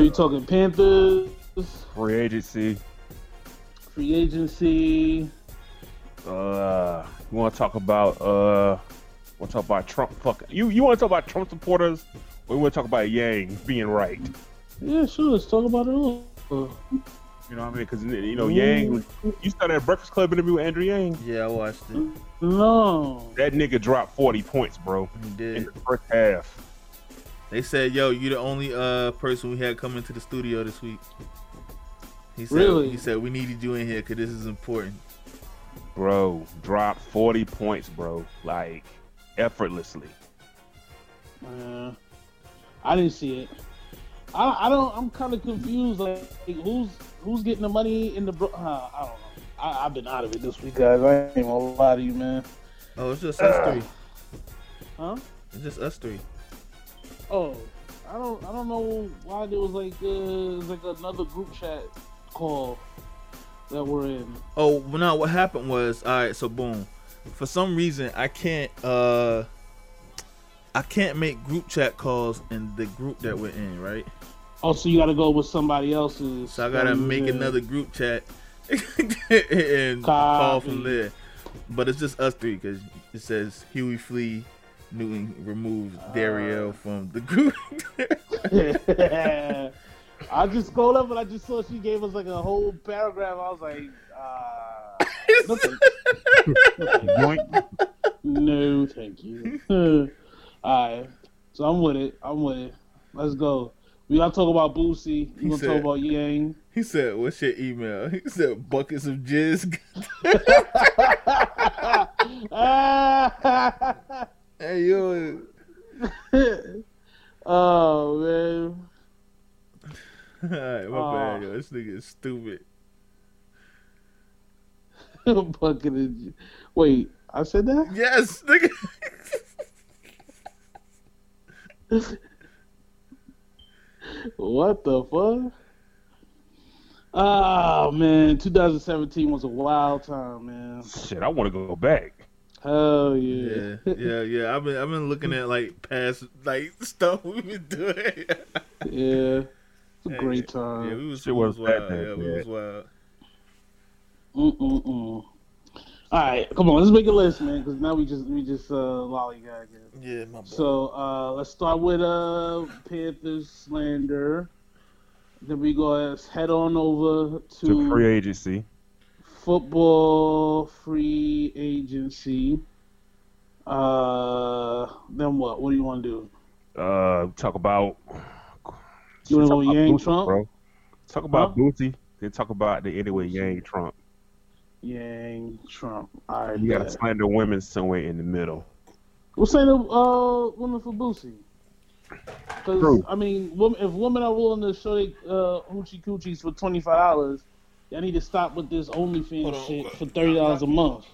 You say you talking Panthers, Free agency. free agency. Uh, you want to talk about uh, want to talk about Trump? Fuck you. You want to talk about Trump supporters, or you want to talk about Yang being right? Yeah, sure. Let's talk about it all. You know what I mean? Because you know Yang. You started a Breakfast Club interview with Andrew Yang. Yeah, I watched it. No. That nigga dropped forty points, bro, He did in the first half. They said, "Yo, you the only uh person we had come into the studio this week." He said, Really? He said we needed you in here because this is important. Bro, drop forty points, bro, like effortlessly. Uh, I didn't see it. I, I don't. I'm kind of confused. Like, who's who's getting the money in the? Bro- uh, I don't know. I, I've been out of it this week, guys. I ain't gonna lie to you, man. Oh, it's just us three. Huh? It's just us three. Oh, I don't. I don't know why there was like uh, was like another group chat call that we're in. Oh, well, no. What happened was, all right. So boom. For some reason, I can't. uh I can't make group chat calls in the group that we're in, right? Oh, so you got to go with somebody else's. So I gotta make yeah. another group chat and call from there. But it's just us three because it says Huey Flea Newton removes Dario from the group. I just scrolled up and I just saw she gave us like a whole paragraph. I was like, uh, no, thank- no, thank you. All right, so I'm with it. I'm with it. Let's go. We gotta talk about Boosie. We gonna said- talk about Yang. he said, "What's your email?" He said, "Buckets of jizz." hey yo, oh man. Alright, my Aw. bad, oh. yo. This nigga is stupid. Bucket of, wait, I said that? Yes, nigga. What the fuck? Oh man, 2017 was a wild time, man. Shit, I want to go back. Hell Yeah, yeah. yeah, yeah. I've been, I've been looking at like past like stuff we've been doing. yeah. It's a Hey, great time. Yeah, we was, Shit we was wasn't wild. bad, Yeah, we was wild. Mm-mm-mm. All right, come on, let's make a list, man, because now we just we just uh lollygag here. Yeah, my bad. So uh let's start with uh Panthers slander. Then we go let's head on over to, To free agency. Football free agency. Uh, then what? What do you want to do? Uh, talk about. You wanna talk go Yang Boosie, Trump? bro? Talk about Huh? Boosie. Then talk about the anyway Yang Trump. Yang Trump. All right, You got to slander women somewhere in the middle. What's saying the uh women for Boosie? Because I mean, women, if women are willing to show they uh hoochie coochies for twenty five dollars, y'all need to stop with this OnlyFans Hold on. shit for thirty dollars a month.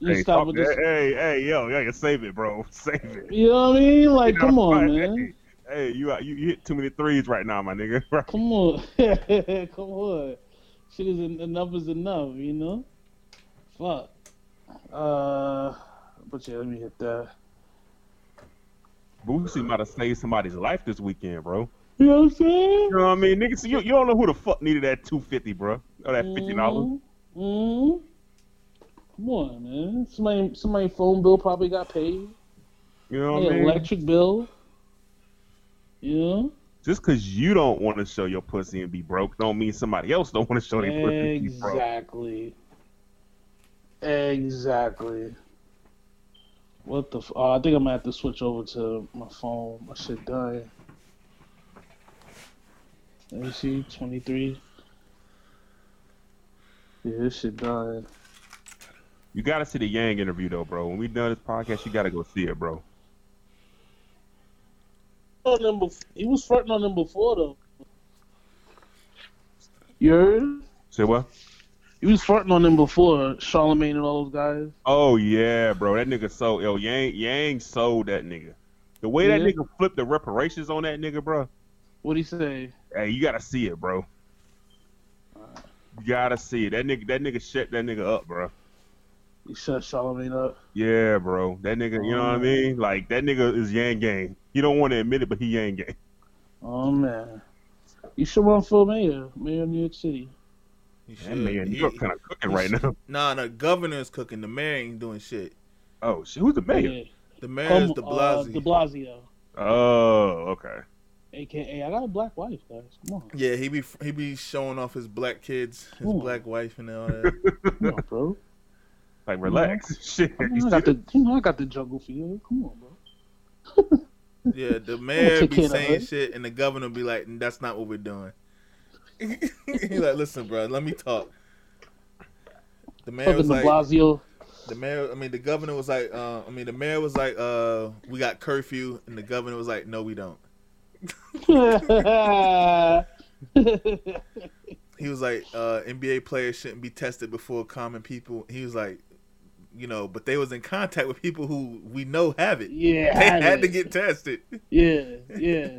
You Hey, stop with this. hey, hey, yo, yo, you save it, bro. Save it. You know what I mean? Like, You know, come on, right, man. Hey, hey, you, you you hit too many threes right now, my nigga. Come on, come on. Shit is en- enough is enough, you know. Fuck. Uh, but yeah, let me hit that. Boosie might have saved somebody's life this weekend, bro. You know what I'm saying? You know what I mean, niggas? You, you don't know who the fuck needed that two fifty, bro, or that fifty dollars. Mm-hmm. Come on, man. Somebody, somebody phone bill probably got paid. You know what I mean? electric bill. You know? Just because you don't want to show your pussy and be broke, don't mean somebody else don't want to show their pussy and be broke. Exactly. Exactly. What the? F- oh, I think I'm gonna have to switch over to my phone. My shit dying. Let me see, 23. Yeah, this shit dying. You gotta see the Yang interview though, bro. When we done this podcast, you gotta go see it, bro. On them bef- he was flirting on them before though. You heard? Say what? He was flirting on them before, Charlemagne and all those guys. Oh yeah, bro. That nigga sold. Yo, Yang Yang sold that nigga. The way that nigga flipped the reparations on that nigga, bro. What'd he say? Hey, you gotta see it, bro. You gotta see it. That nigga, that nigga shut that nigga up, bro. He shut Charlemagne up. Yeah, bro. That nigga, you know what I Oh. mean? Like that nigga is Yang Gang. He don't want to admit it, but he Yang Gang. Oh man, you should run for mayor, mayor of New York City. He That should. man, He- you're kind of cooking right now. Nah, the governor's cooking. The mayor ain't doing shit. Oh shit, who's the mayor? Yeah. The mayor is Como- De uh, Blasio. De Blasio, Oh, okay. Aka I got a black wife, guys. Come on, yeah, he be he be showing off his black kids, his Ooh. black wife, and all that. come on, bro. Like relax. Shit. I, mean, I got the, you know, I got the jungle for you. Come on, bro. yeah, the mayor be saying shit, and the governor be like, "That's not what we're doing." he like, "Listen, bro, let me talk." The mayor Fucking was like, Blasio. the mayor. I mean, the governor was like, uh, I mean, the mayor was like, uh, "We got curfew," and the governor was like, "No, we don't." He was like, uh, NBA players shouldn't be tested before common people. He was like, you know, but they was in contact with people who we know have it. yeah, They had it. to get tested. Yeah, yeah.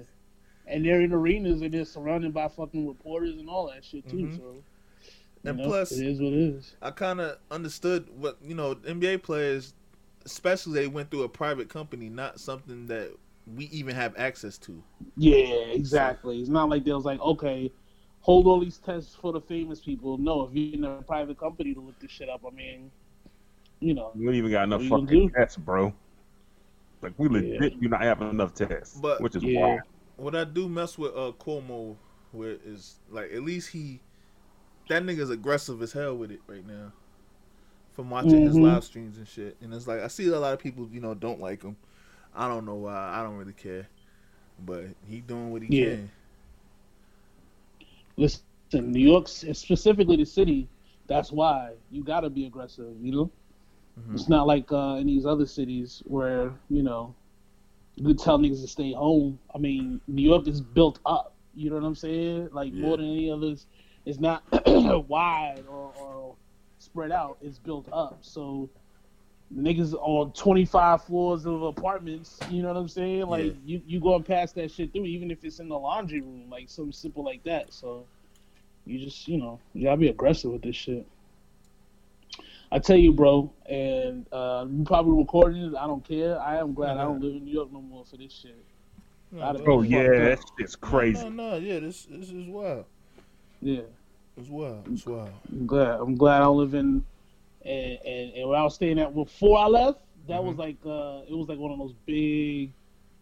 And they're in arenas and they're surrounded by fucking reporters and all that shit too. Mhm. So, And know, plus- it is what it is. I kind of understood what you know. NBA players, especially they went through a private company, not something that we even have access to. Yeah, exactly. It's not like they was like, okay, hold all these tests for the famous people. No, if you're in a private company to look this shit up, I mean, you know, We don't even got enough What you gonna fucking tests, bro. Like we legit do not have enough tests, But- which is Yeah. wild. What I do mess with uh Cuomo with is like at least he, that nigga's aggressive as hell with it right now. From watching his Mhm. live streams and shit, and it's like I see a lot of people, you know, don't like him. I don't know why. I don't really care, but he doing what he Yeah. can. listen, New York, specifically the city, that's why you got to be aggressive, you know? Mhm. It's not like uh, in these other cities where, you know, you tell niggas to stay home. I mean, New York is built up, you know what I'm saying? Like, Yeah. more than any others. It's not wide or, or spread out, it's built up. So, niggas on 25 floors of apartments, you know what I'm saying? Like, Yeah. you, you going past that shit through, even if it's in the laundry room, like something simple like that. So, you just, you know, you gotta be aggressive with this shit. I tell you, bro, and uh, you probably recording it. I don't care. I am glad I don't live in New York no more for this shit. No, I'd- Oh Fucked yeah, up. that shit's crazy. No, no, yeah, this this is wild. Yeah, It's wild. It's wild. I'm glad. I'm glad I don't live in. And, and, and where I was staying at before I left, that was like uh, it was like one of those big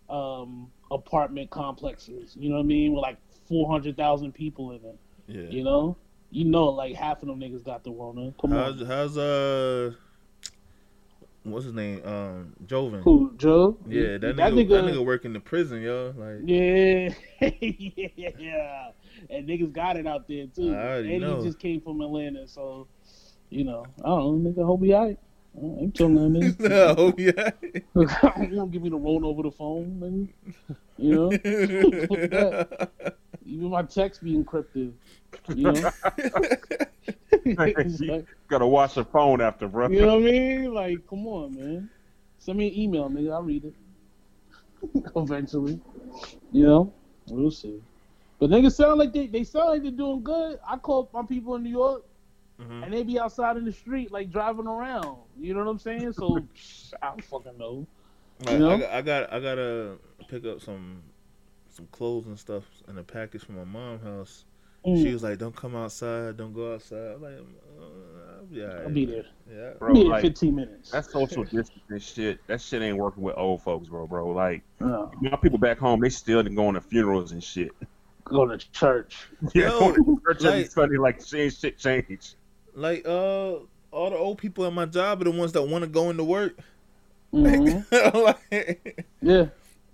um, apartment complexes. You know what I mean? With like four hundred thousand people in it. Yeah. You know, you know, like half of them niggas got the Rona. Come How's on, how's uh what's his name? Um Joven. who Joe? Yeah, that, that nigga, nigga. that nigga work in the prison, yo. Like Yeah, yeah, and niggas got it out there too. And know. he just came from Atlanta, so you know, I don't know, nigga. Hope he alright. I ain't telling that nigga. no, yeah. you don't give me the roll over the phone, nigga. You know, even my text be encrypted. You know, like- Gotta watch your phone after, bro. you know what I mean? Like, come on, man. Send me an email, nigga. I'll read it. Eventually. You know? We'll see. But niggas sound like they they sound like they're doing good. I call my people in New York Mhm. and they be outside in the street like driving around. You know what I'm saying? So psh, I don't fucking know. Like, You know? I, got, I got I gotta pick up some some clothes and stuff in a package from my mom's house. Mm, She was like, "Don't come outside. Don't go outside." I'm like, uh, "I'll be alright." I'll be there. Yeah. Bro, be there like, 15 minutes. that social distancing shit, that shit ain't working with old folks, bro, bro. Like, No, my people back home, they still going to funerals and shit. go to church. Yeah, Yo, going to church every like- Sunday, like, shit, shit change. Like uh, all the old people at my job are the ones that want to go into work. Mhm. like, Yeah.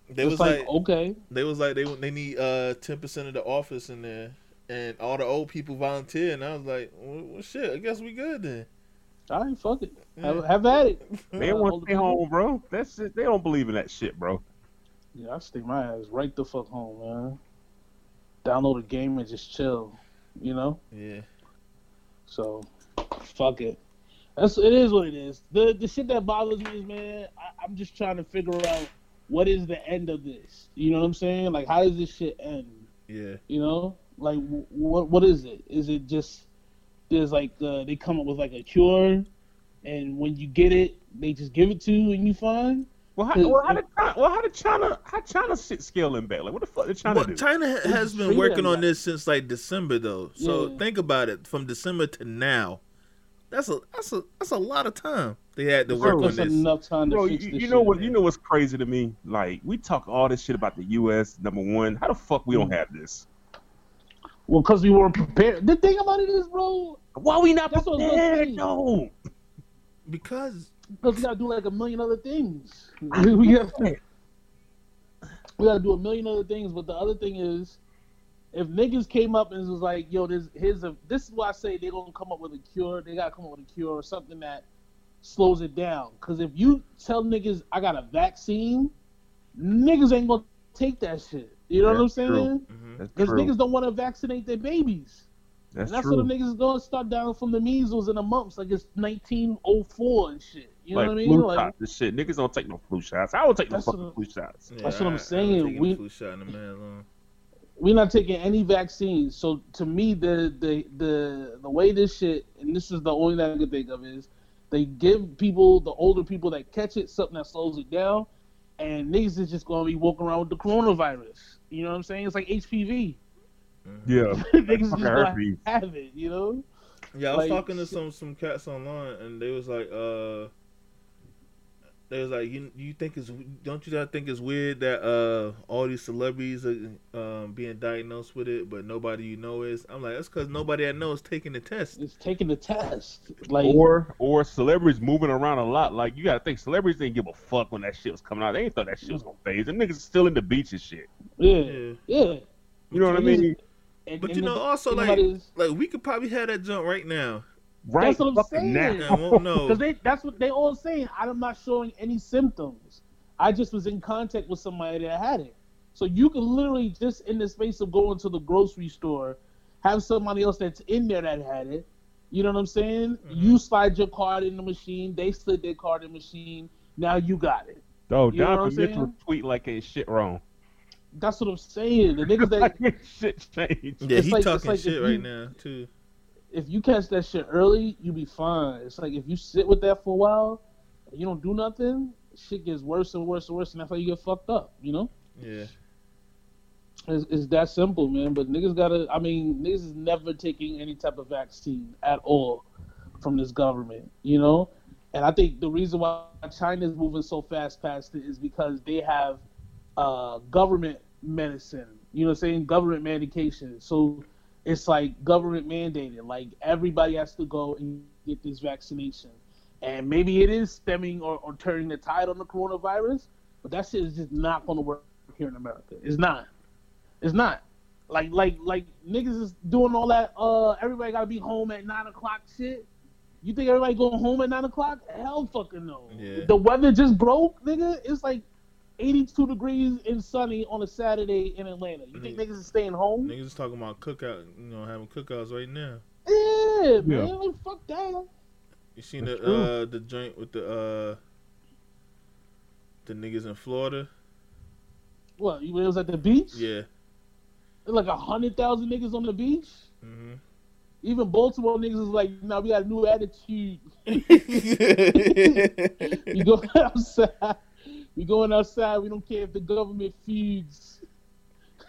they It's was like, like, okay. they was like they they need uh ten percent of the office in there, and all the old people volunteer, and I was like, well, well shit, I guess we good then. All right, fuck it. Yeah. Have, have at it. They Uh, want to stay home, bro. That's it. They don't believe in that shit, bro. Yeah, I stay my ass right the fuck home, man. Download a game and just chill, you know. Yeah, So, fuck it. That's it is what it is. The the shit that bothers me is, man, I, I'm just trying to figure out what is the end of this. You know what I'm saying? Like, how does this shit end? yeah. You know, like what what is it? Is it just there's like uh, they come up with like a cure, and when you get it, they just give it to you and you fine. Well, how, well, how did China, well, how did China, how China shit scaling back? Like, what the fuck did China Well, do? China ha- has been working on this since like December though. So Yeah. think about it, from December to now, that's a that's a that's a lot of time they had to Bro, work on That's this. enough time to Bro, fix you, this you know shit, what? man. You know what's crazy to me? Like, we talk all this shit about the U.S. Number one, how the fuck we Mm. don't have this? Well, because we weren't prepared. The thing about it is, bro, Why we not That's what I was prepared? No. Because because we gotta do like a million other things. we, we gotta, we gotta do a million other things. But the other thing is, if niggas came up and was like, "Yo, this here's a this is why I say they gonna come up with a cure. They gotta come up with a cure or something that slows it down. Because if you tell niggas I got a vaccine, niggas ain't gonna take that shit. You know what I'm That's true. saying? Mm-hmm. That's Because niggas don't want to vaccinate their babies. That's, and that's true. what the niggas is gonna start down from the measles and the mumps like it's 1904 and shit. You know like what I mean? flu Like, shots and shit. Niggas don't take no flu shots. I don't take no That's fucking flu shots. Yeah, That's what I'm I- I saying. We- a flu shot in a man long. we're not taking any vaccines. So to me, the the the the way this shit, and this is the only thing I can think of is they give people, the older people that catch it, something that slows it down, and niggas is just gonna be walking around with the coronavirus. You know what I'm saying? It's like HPV. Mhm. Yeah. niggas just fucking gonna herpes. have it. You know? Yeah, I was Like, talking to some some cats online, and they was like, uh, they was like, you you think it's don't you not think it's weird that uh all these celebrities are um being diagnosed with it, but nobody you know is? I'm like, that's because nobody I know is taking the test. It's taking the test. Like or or celebrities moving around a lot. Like you gotta think celebrities didn't give a fuck when that shit was coming out. They ain't thought that shit was gonna phase. Them niggas still in the beach and shit. yeah, Yeah, yeah. You know what I mean? And, but and you the know, also like about it is- like we could probably have that jump right now Right That's what I'm saying. now. and won't know. Because they that's what they all saying. I'm not showing any symptoms. I just was in contact with somebody that had it. So you can literally just in the space of going to the grocery store, have somebody else that's in there that had it. You know what I'm saying? Mm-hmm. You slide your card in the machine, they slid their card in the machine, now you got it. Oh, You know what Donovan I'm Mitchell tweet like ain't shit wrong. That's what I'm saying. The niggas that like ain't shit changed. yeah, it's he like- talking like shit you- right now too. If you catch that shit early, you be fine. It's like if you sit with that for a while, you don't do nothing, shit gets worse and worse and worse, and that's how you get fucked up. You know, Yeah, it's, it's that simple, man. But niggas gotta. I mean, niggas is never taking any type of vaccine at all from this government. You know, and I think the reason why China is moving so fast past it is because they have uh, government medicine. You know, what I'm saying government medication. So it's like government mandated. Like everybody has to go and get this vaccination. And maybe it is stemming or, or turning the tide on the coronavirus, but that shit is just not going to work here in America. It's not. It's not. Like like like niggas is doing all that. Uh, everybody got to be home at nine o'clock. Shit. You think everybody going home at nine o'clock? Hell, fucking no. Yeah. The weather just broke, nigga. It's like 82 degrees and sunny on a Saturday in Atlanta. You think Mm. niggas is staying home? niggas is talking about cookout, you know, having cookouts right now. Yeah, man. Yeah. Like, fuck that. You seen That's the true. uh the joint with the uh the niggas in Florida? What? You was at the beach? Yeah. There's like a hundred thousand niggas on the beach. hmm Even Baltimore niggas is like, now we got a new attitude. We go outside. We going outside. We don't care if the government feuds.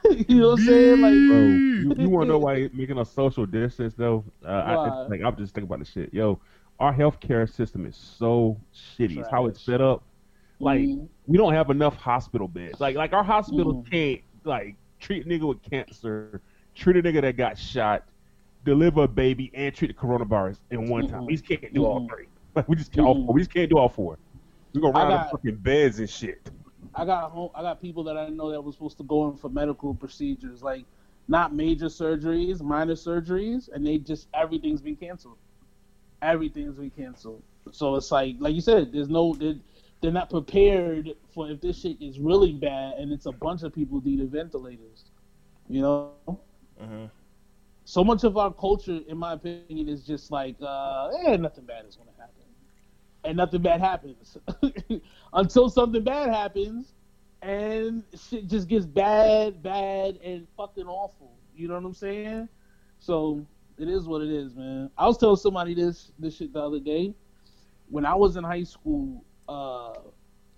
you know what I'm saying? Like, Bro, you, you want to know why making a social distance though? Uh, I, like I'm just thinking about the shit. Yo, our healthcare system is so shitty. It's how it's set up. Like Mhm. we don't have enough hospital beds. Like like our hospital Mm. can't like treat a nigga with cancer, treat a nigga that got shot, deliver a baby, and treat the coronavirus in one time. Mm-mm. We just can't do all Mm-mm. three. Like we just can't. All four. We just can't do all four. We go I around got- the fucking beds and shit. I got home, I got people that I know that was supposed to go in for medical procedures, like not major surgeries, minor surgeries, and they just everything's been canceled. Everything's been canceled. So it's like, like you said, there's no, they're, they're not prepared for if this shit is really bad and it's a bunch of people needing ventilators. You know, uh-huh. so much of our culture, in my opinion, is just like, uh, eh, nothing bad is gonna happen, and nothing bad happens until something bad happens, and shit just gets bad, bad, and fucking awful. You know what I'm saying? So It is what it is, man. I was telling somebody this this shit the other day. When I was in high school, uh,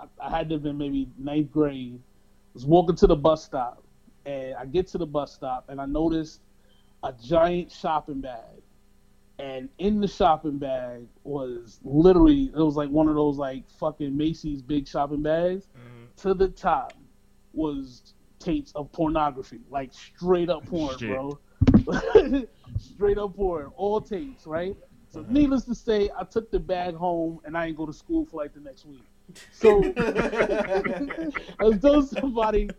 I, I had to have been maybe ninth grade. I was walking to the bus stop, and I get to the bus stop, and I noticed a giant shopping bag, and in the shopping bag was literally it was like one of those like fucking Macy's big shopping bags. Mhm. To the top was tapes of pornography, like straight up porn, Shit. bro. straight up porn, all tapes, right? So, needless to say, I took the bag home and I didn't go to school for like the next week. So, I was telling somebody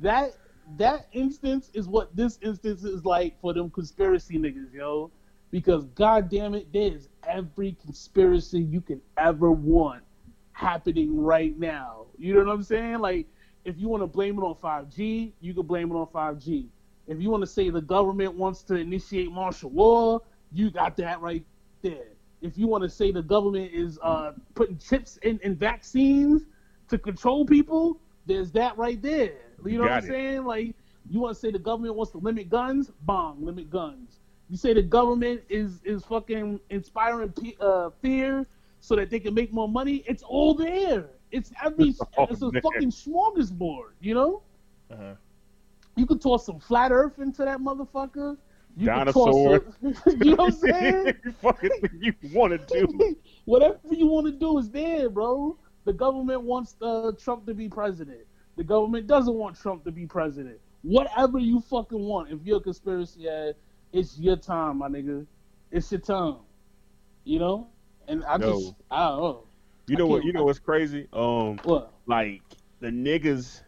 that that instance is what this instance is like for them conspiracy niggas, yo. Because god damn it, there's every conspiracy you can ever want happening right now. You know what I'm saying? Like, if you want to blame it on 5G, you can blame it on 5G. If you want to say the government wants to initiate martial law, you got that right there. If you want to say the government is uh, putting chips in, in vaccines to control people, there's that right there. You know what I'm it. saying? Like, you want to say the government wants to limit guns? Bong, limit guns. You say the government is is fucking inspiring pe- uh, fear so that they can make more money? It's all there. It's every. Oh, it's a man. fucking smorgasbord. You know. Uh-huh. You could toss some flat Earth into that motherfucker. You Dinosaur. toss some- you know what I'm saying? you fucking you want to do. Whatever you want to do is there, bro. The government wants uh, Trump to be president. The government doesn't want Trump to be president. Whatever you fucking want. If you're a conspiracy head, it's your time, my nigga. It's your time. You know? And I No. just, I don't know. You know what? You know what's crazy? Um, What? like the niggas.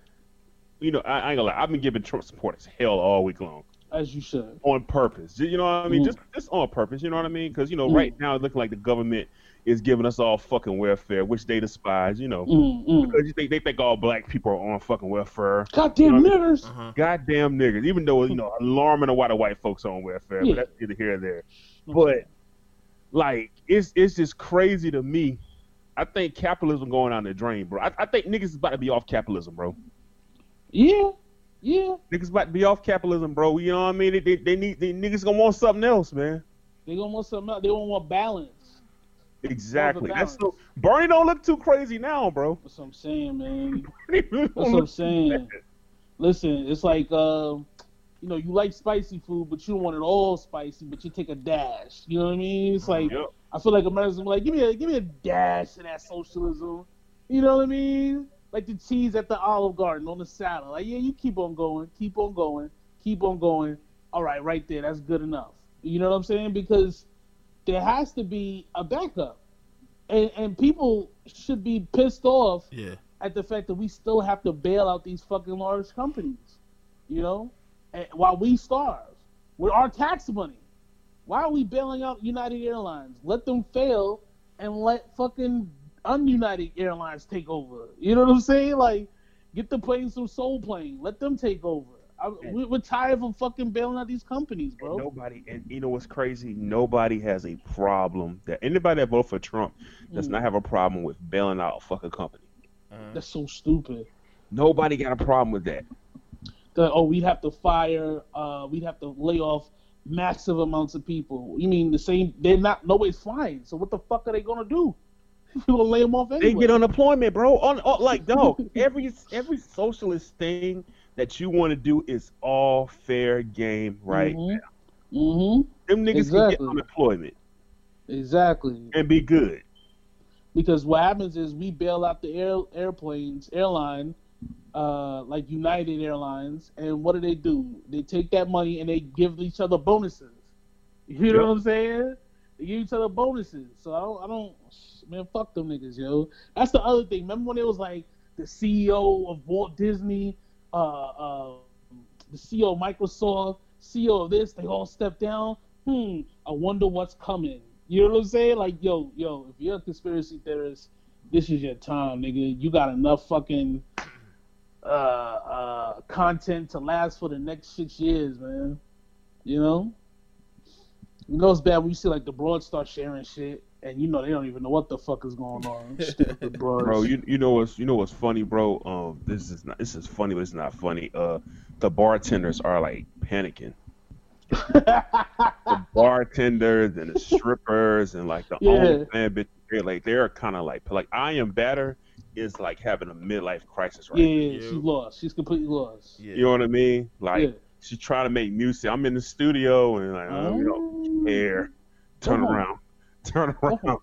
You know, I, I ain't gonna lie. I've been giving Trump support supporters hell all week long As you should. on purpose. You know what I mean? Mm. Just just on purpose. You know what I mean? Because you know, Mm. right now it's looking like the government is giving us all fucking welfare, which they despise. You know, Mm, mm. because you think they think all black people are on fucking welfare. Goddamn You know- niggers. Uh-huh. Goddamn niggas. Even though you know, alarming a lot of white folks on welfare, Yeah. but that's either here or there. But like, it's it's just crazy to me. I think capitalism going down the drain, bro. I, I think niggas is about to be off capitalism, bro. Yeah. Yeah. Niggas about to be off capitalism, bro. You know what I mean? They, they, they need they niggas gonna want something else, man. They gonna want something else. They don't want balance. Exactly. That's so Bernie don't look too crazy now, bro. That's what I'm saying, man. That's what I'm saying. Listen, it's like um, you know, you like spicy food, but you don't want it all spicy, but you take a dash. You know what I mean? It's like Yep. I feel like Americans like, give me a give me a dash of that socialism. You know what I mean? Like the cheese at the Olive Garden on the salad. Like, yeah, you keep on going, keep on going, keep on going. All right, right there, that's good enough. You know what I'm saying? Because there has to be a backup, and and people should be pissed off Yeah. at the fact that we still have to bail out these fucking large companies, you know, and while we starve with our tax money. Why are we bailing out United Airlines? Let them fail and let fucking ununited airlines take over. You know what I'm saying? Like, get the planes from Soul Plane. Let them take over. I, we, we're tired of fucking bailing out these companies, bro. And nobody, and you know what's crazy? Nobody has a problem that anybody that vote for Trump does Mm. not have a problem with bailing out a fucking company. Uh-huh. That's so stupid. Nobody got a problem with that. that oh we'd have to fire uh we'd have to lay off massive amounts of people you mean the same they're not nobody's flying so what the fuck are they gonna do you gonna lay them off They get unemployment, bro. On, on like dog, every every socialist thing that you want to do is all fair game, right? mm-hmm. hmm Them niggas can Exactly. get unemployment exactly and be good. because what happens is we bail out the air airplanes airline uh like united airlines and what do they do they take that money and they give each other bonuses you know Yep. what i'm saying they give each other bonuses so i don't i don't man fuck them niggas yo that's the other thing remember when it was like the ceo of walt disney uh uh the ceo of microsoft ceo of this they all stepped down hmm i wonder what's coming you know what i'm saying like yo yo if you're a conspiracy theorist this is your time, nigga. You got enough fucking uh, uh, content to last for the next six years, man. You know? You know it's bad when you see like the broad start sharing shit and you know they don't even know what the fuck is going on. Stupid broads. Bro, you you know what's you know what's funny, bro? Um, this is not this is funny, but it's not funny. Uh, the bartenders are like panicking. the bartenders and the strippers and like the Yeah. OnlyFans bitch, they're like they're kind of like like I am better is like having a midlife crisis right yeah, now. yeah, Yeah. she's lost. She's completely lost. Yeah. You know what I mean? Like yeah. she's trying to make music. I'm in the studio and like oh, you know, hair, turn Go home. around, turn around, home.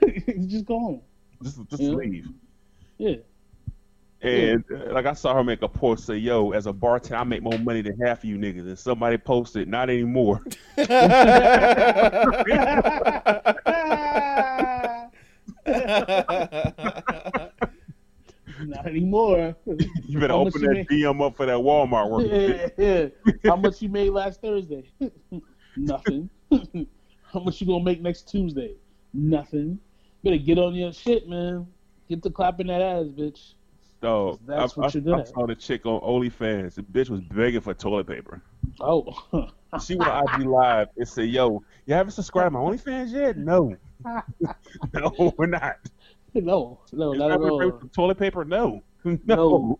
just go home. just just Yeah. leave. Yeah. And uh, like I saw her make a post say, "Yo, as a bartender, I make more money than half of you niggas." And somebody posted, "Not anymore." Not anymore. You better How open you that DM up for that Walmart work. yeah, yeah. How much you made last Thursday? Nothing. How much you gonna make next Tuesday? Nothing. Better get on your shit, man. Get to clapping that ass, bitch. So That's I, what I, you're good I saw the chick on OnlyFans. The bitch was begging for toilet paper. Oh. She went IG Live and said, "Yo, you haven't subscribed to my OnlyFans yet? No, no, we're not. no, no, not at all. toilet paper? No, no. No.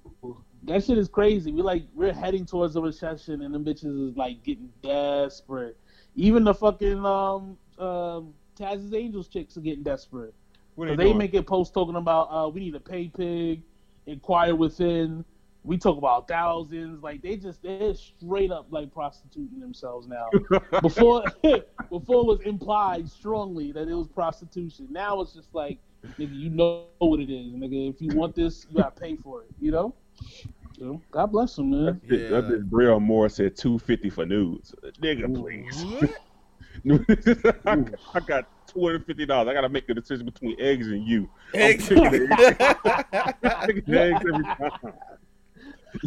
That shit is crazy. We like we're heading towards a recession and them bitches is like getting desperate. Even the fucking um um Taz's Angels chicks are getting desperate. What are they they make a post talking about uh we need a pay pig, inquire within. We talk about thousands. Like they just they're straight up like prostituting themselves now. Before before it was implied strongly that it was prostitution. Now it's just like nigga, you know what it is, nigga. If you want this, you gotta pay for it. You know. So, God bless him, man. That bitch, that Yeah. bitch Brielle Moore said two fifty for nudes. Nigga, please. I, I got two hundred fifty dollars. I gotta make the decision between eggs and you. Eggs. I'm picking eggs every time.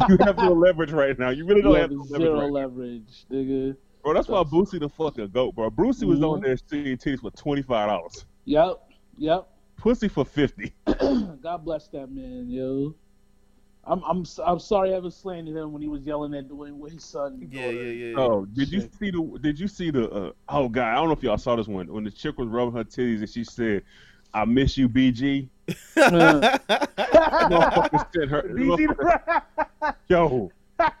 You have no leverage right now. You really don't have have no zero leverage, right leverage, nigga. bro. That's why Boosie the fucking goat, bro. Brucey was on Mhm. there seeing titties for twenty five dollars. Yep, yep. Pussy for fifty. God bless that man, yo. I'm I'm I'm sorry I ever slandered him when he was yelling at Dwyane Wade's son. Yeah, yeah, yeah. Oh, did you see the? Did you see the? Uh, oh God, I don't know if y'all saw this one when the chick was rubbing her titties and she said, "I miss you, BG." Said her. motherfucker- yo,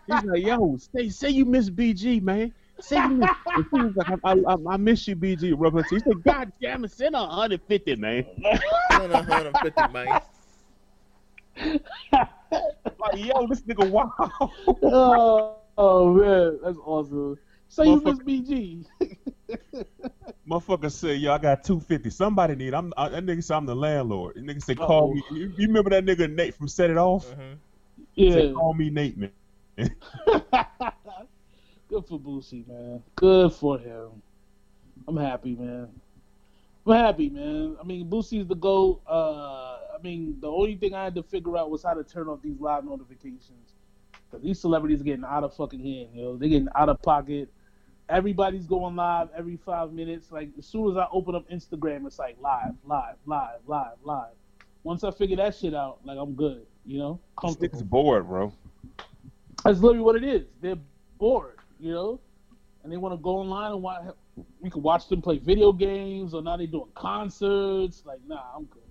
he's like, yo, say say you miss BG, man. Say you miss. And she was like, I, I, I miss you, BG. Rub her titties. He said, God damn it, send her 150, man. Send a hundred fifty, man. Like, yo, this nigga, wow. oh, oh man, that's awesome. So you miss BG. Motherfucker said, yo, I got 250. Somebody need. I'm. I, that nigga said I'm the landlord. The nigga said, call Uh-oh. me. You, you remember that nigga Nate from Set It Off? Mhm. Yeah. Said, call me Nate, man. Good for Boosie, man. Good for him. I'm happy, man. I'm happy, man. I mean, Boosie's the GOAT. Uh, I mean, the only thing I had to figure out was how to turn off these live notifications. Because these celebrities are getting out of fucking hand, yo. They're getting out of pocket. Everybody's going live every five minutes. Like, as soon as I open up Instagram, it's like live, live, live, live, live. Once I figure that shit out, like, I'm good, you know? Comfortable. nigga's bored, bro. That's literally what it is. They're bored, you know, and they want to go online and watch. We could watch them play video games, or now they're doing concerts. Like, nah, I'm good.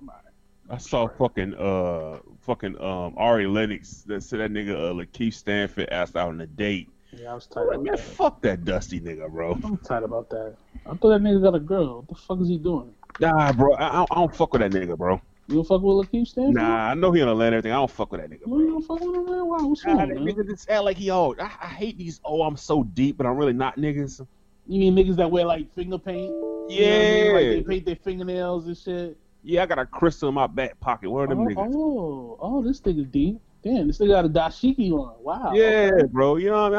I'm alright. I saw fucking uh fucking um Ari Lennox that said that nigga uh, LaKeith Stanfield asked out on a date. Yeah, I was tired. like, man, that. fuck that dusty nigga, bro. I'm tired about that. I thought that nigga got a girl. What the fuck is he doing? Nah, bro, I, I don't- I don't fuck with that nigga, bro. You don't fuck with LaKeith Stanfield? Nah, I know he on Atlanta everything. I don't fuck with that nigga, No, you bro. don't fuck with him, man. Why? What's Nah, wrong, that man? nigga just act like he all. I, I hate these. Oh, I'm so deep, but I'm really not niggas. You mean niggas that wear like finger paint? You know I Yeah, mean? Like they paint their fingernails and shit. Yeah. I got a crystal in my back pocket. One of them Oh, niggas. oh, oh, this nigga's deep. Damn, this nigga got a dashiki on. Wow. Yeah, okay. bro. You know what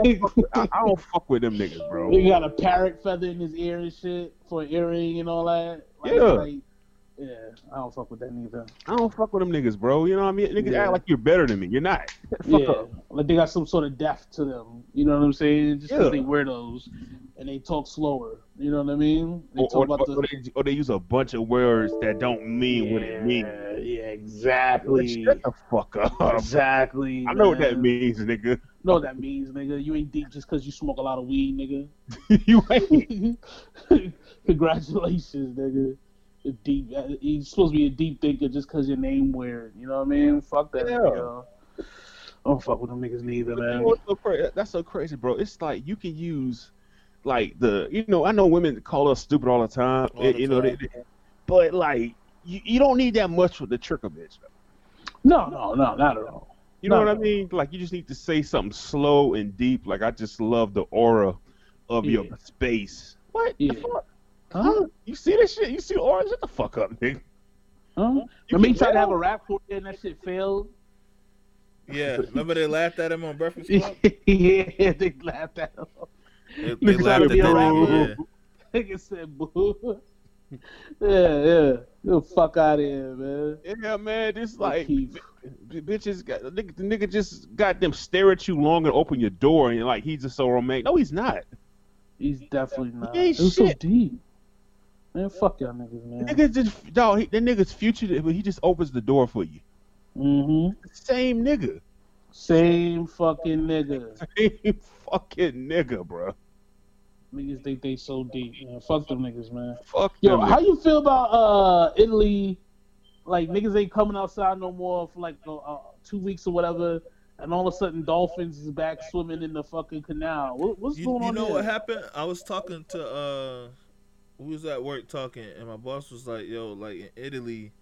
I mean? I, I, don't fuck with, I, I don't fuck with them niggas, bro. He got a parrot feather in his ear and shit for an earring and all that. Like, Yeah. like, yeah, I don't fuck with that neither. I don't fuck with them niggas, bro. You know what I mean? Niggas Yeah. act like you're better than me. You're not. Fuck yeah, up. like they got some sort of depth to them. You know what I'm saying? Just because Yeah. they weirdos and they talk slower. You know what I mean? They Or, talk or, about or the. they, or they use a bunch of words that don't mean what it means. Yeah, yeah, exactly. Shut the fuck up. Exactly. I know what that means, nigga. Know what that means, nigga. You ain't deep just because you smoke a lot of weed, nigga. you ain't. Congratulations, nigga. A deep. uh, You're supposed to be a deep thinker just because your name weird. You know what I mean? Fuck that, Yeah. nigga. I don't fuck with them niggas neither, man. what's so cra- That's so crazy, bro. It's like you can use like the you know I know women call us stupid all the time. All the you know, they, they- but like you, you don't need that much for the trick a bitch. No, no, no, not at all. You know No. what I mean? Like you just need to say something slow and deep. Like I just love the aura of your space. What the fuck? Huh? Huh? You see this shit? You see the aura? Shut the fuck up, nigga. Huh? You Remember he tried to have a rap for it and that shit failed? Yeah, remember they laughed at him on Breakfast Club? yeah, they laughed at him. They, they Niggas laughed at to be a that nigga. Yeah. Nigga said boo. yeah, yeah. Get the fuck out of here, man. Yeah, man. This like Keith. b- bitches got the nigga, the nigga just got them stare at you long and open your door and like he's just so romantic. No, he's not. He's definitely not. He ain't It was so deep. Man, fuck y'all niggas, man. Nigga just dog. He, that nigga's future, but he just opens the door for you. Mm-hmm. Same nigga. Same fucking nigga. Same fucking nigga, bro. Niggas think they so deep, man. Fuck them niggas, man. Fuck Yo, them how you feel about uh Italy? Like niggas ain't coming outside no more for like uh, uh, two weeks or whatever, and all of a sudden dolphins is back swimming in the fucking canal. What, what's You, going you on You know there? what happened? I was talking to uh, we was at work talking, and my boss was like, "Yo, like in Italy,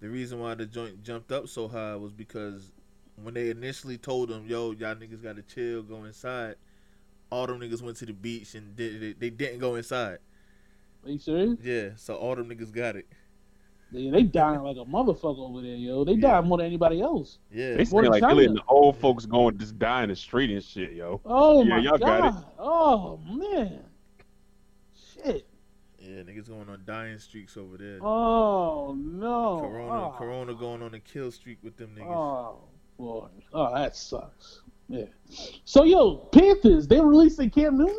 the reason why the joint jumped up so high was because when they initially told them, yo, y'all niggas got to chill, go inside." All them niggas went to the beach and did they, they didn't go inside. Are you serious? Yeah, so all them niggas got it. They, they dying like a motherfucker over there, yo. They Yeah. dying more than anybody else. Yeah, They More say than like they letting the old folks go and just die in the street and shit, yo. Oh Yeah, my y'all god. got it. Oh man. Shit. yeah, niggas going on dying streaks over there. Oh no. Corona, oh. Corona going on a kill streak with them niggas. Oh boy. Oh, that sucks. Yeah. So yo, Panthers, they releasing Cam Newton?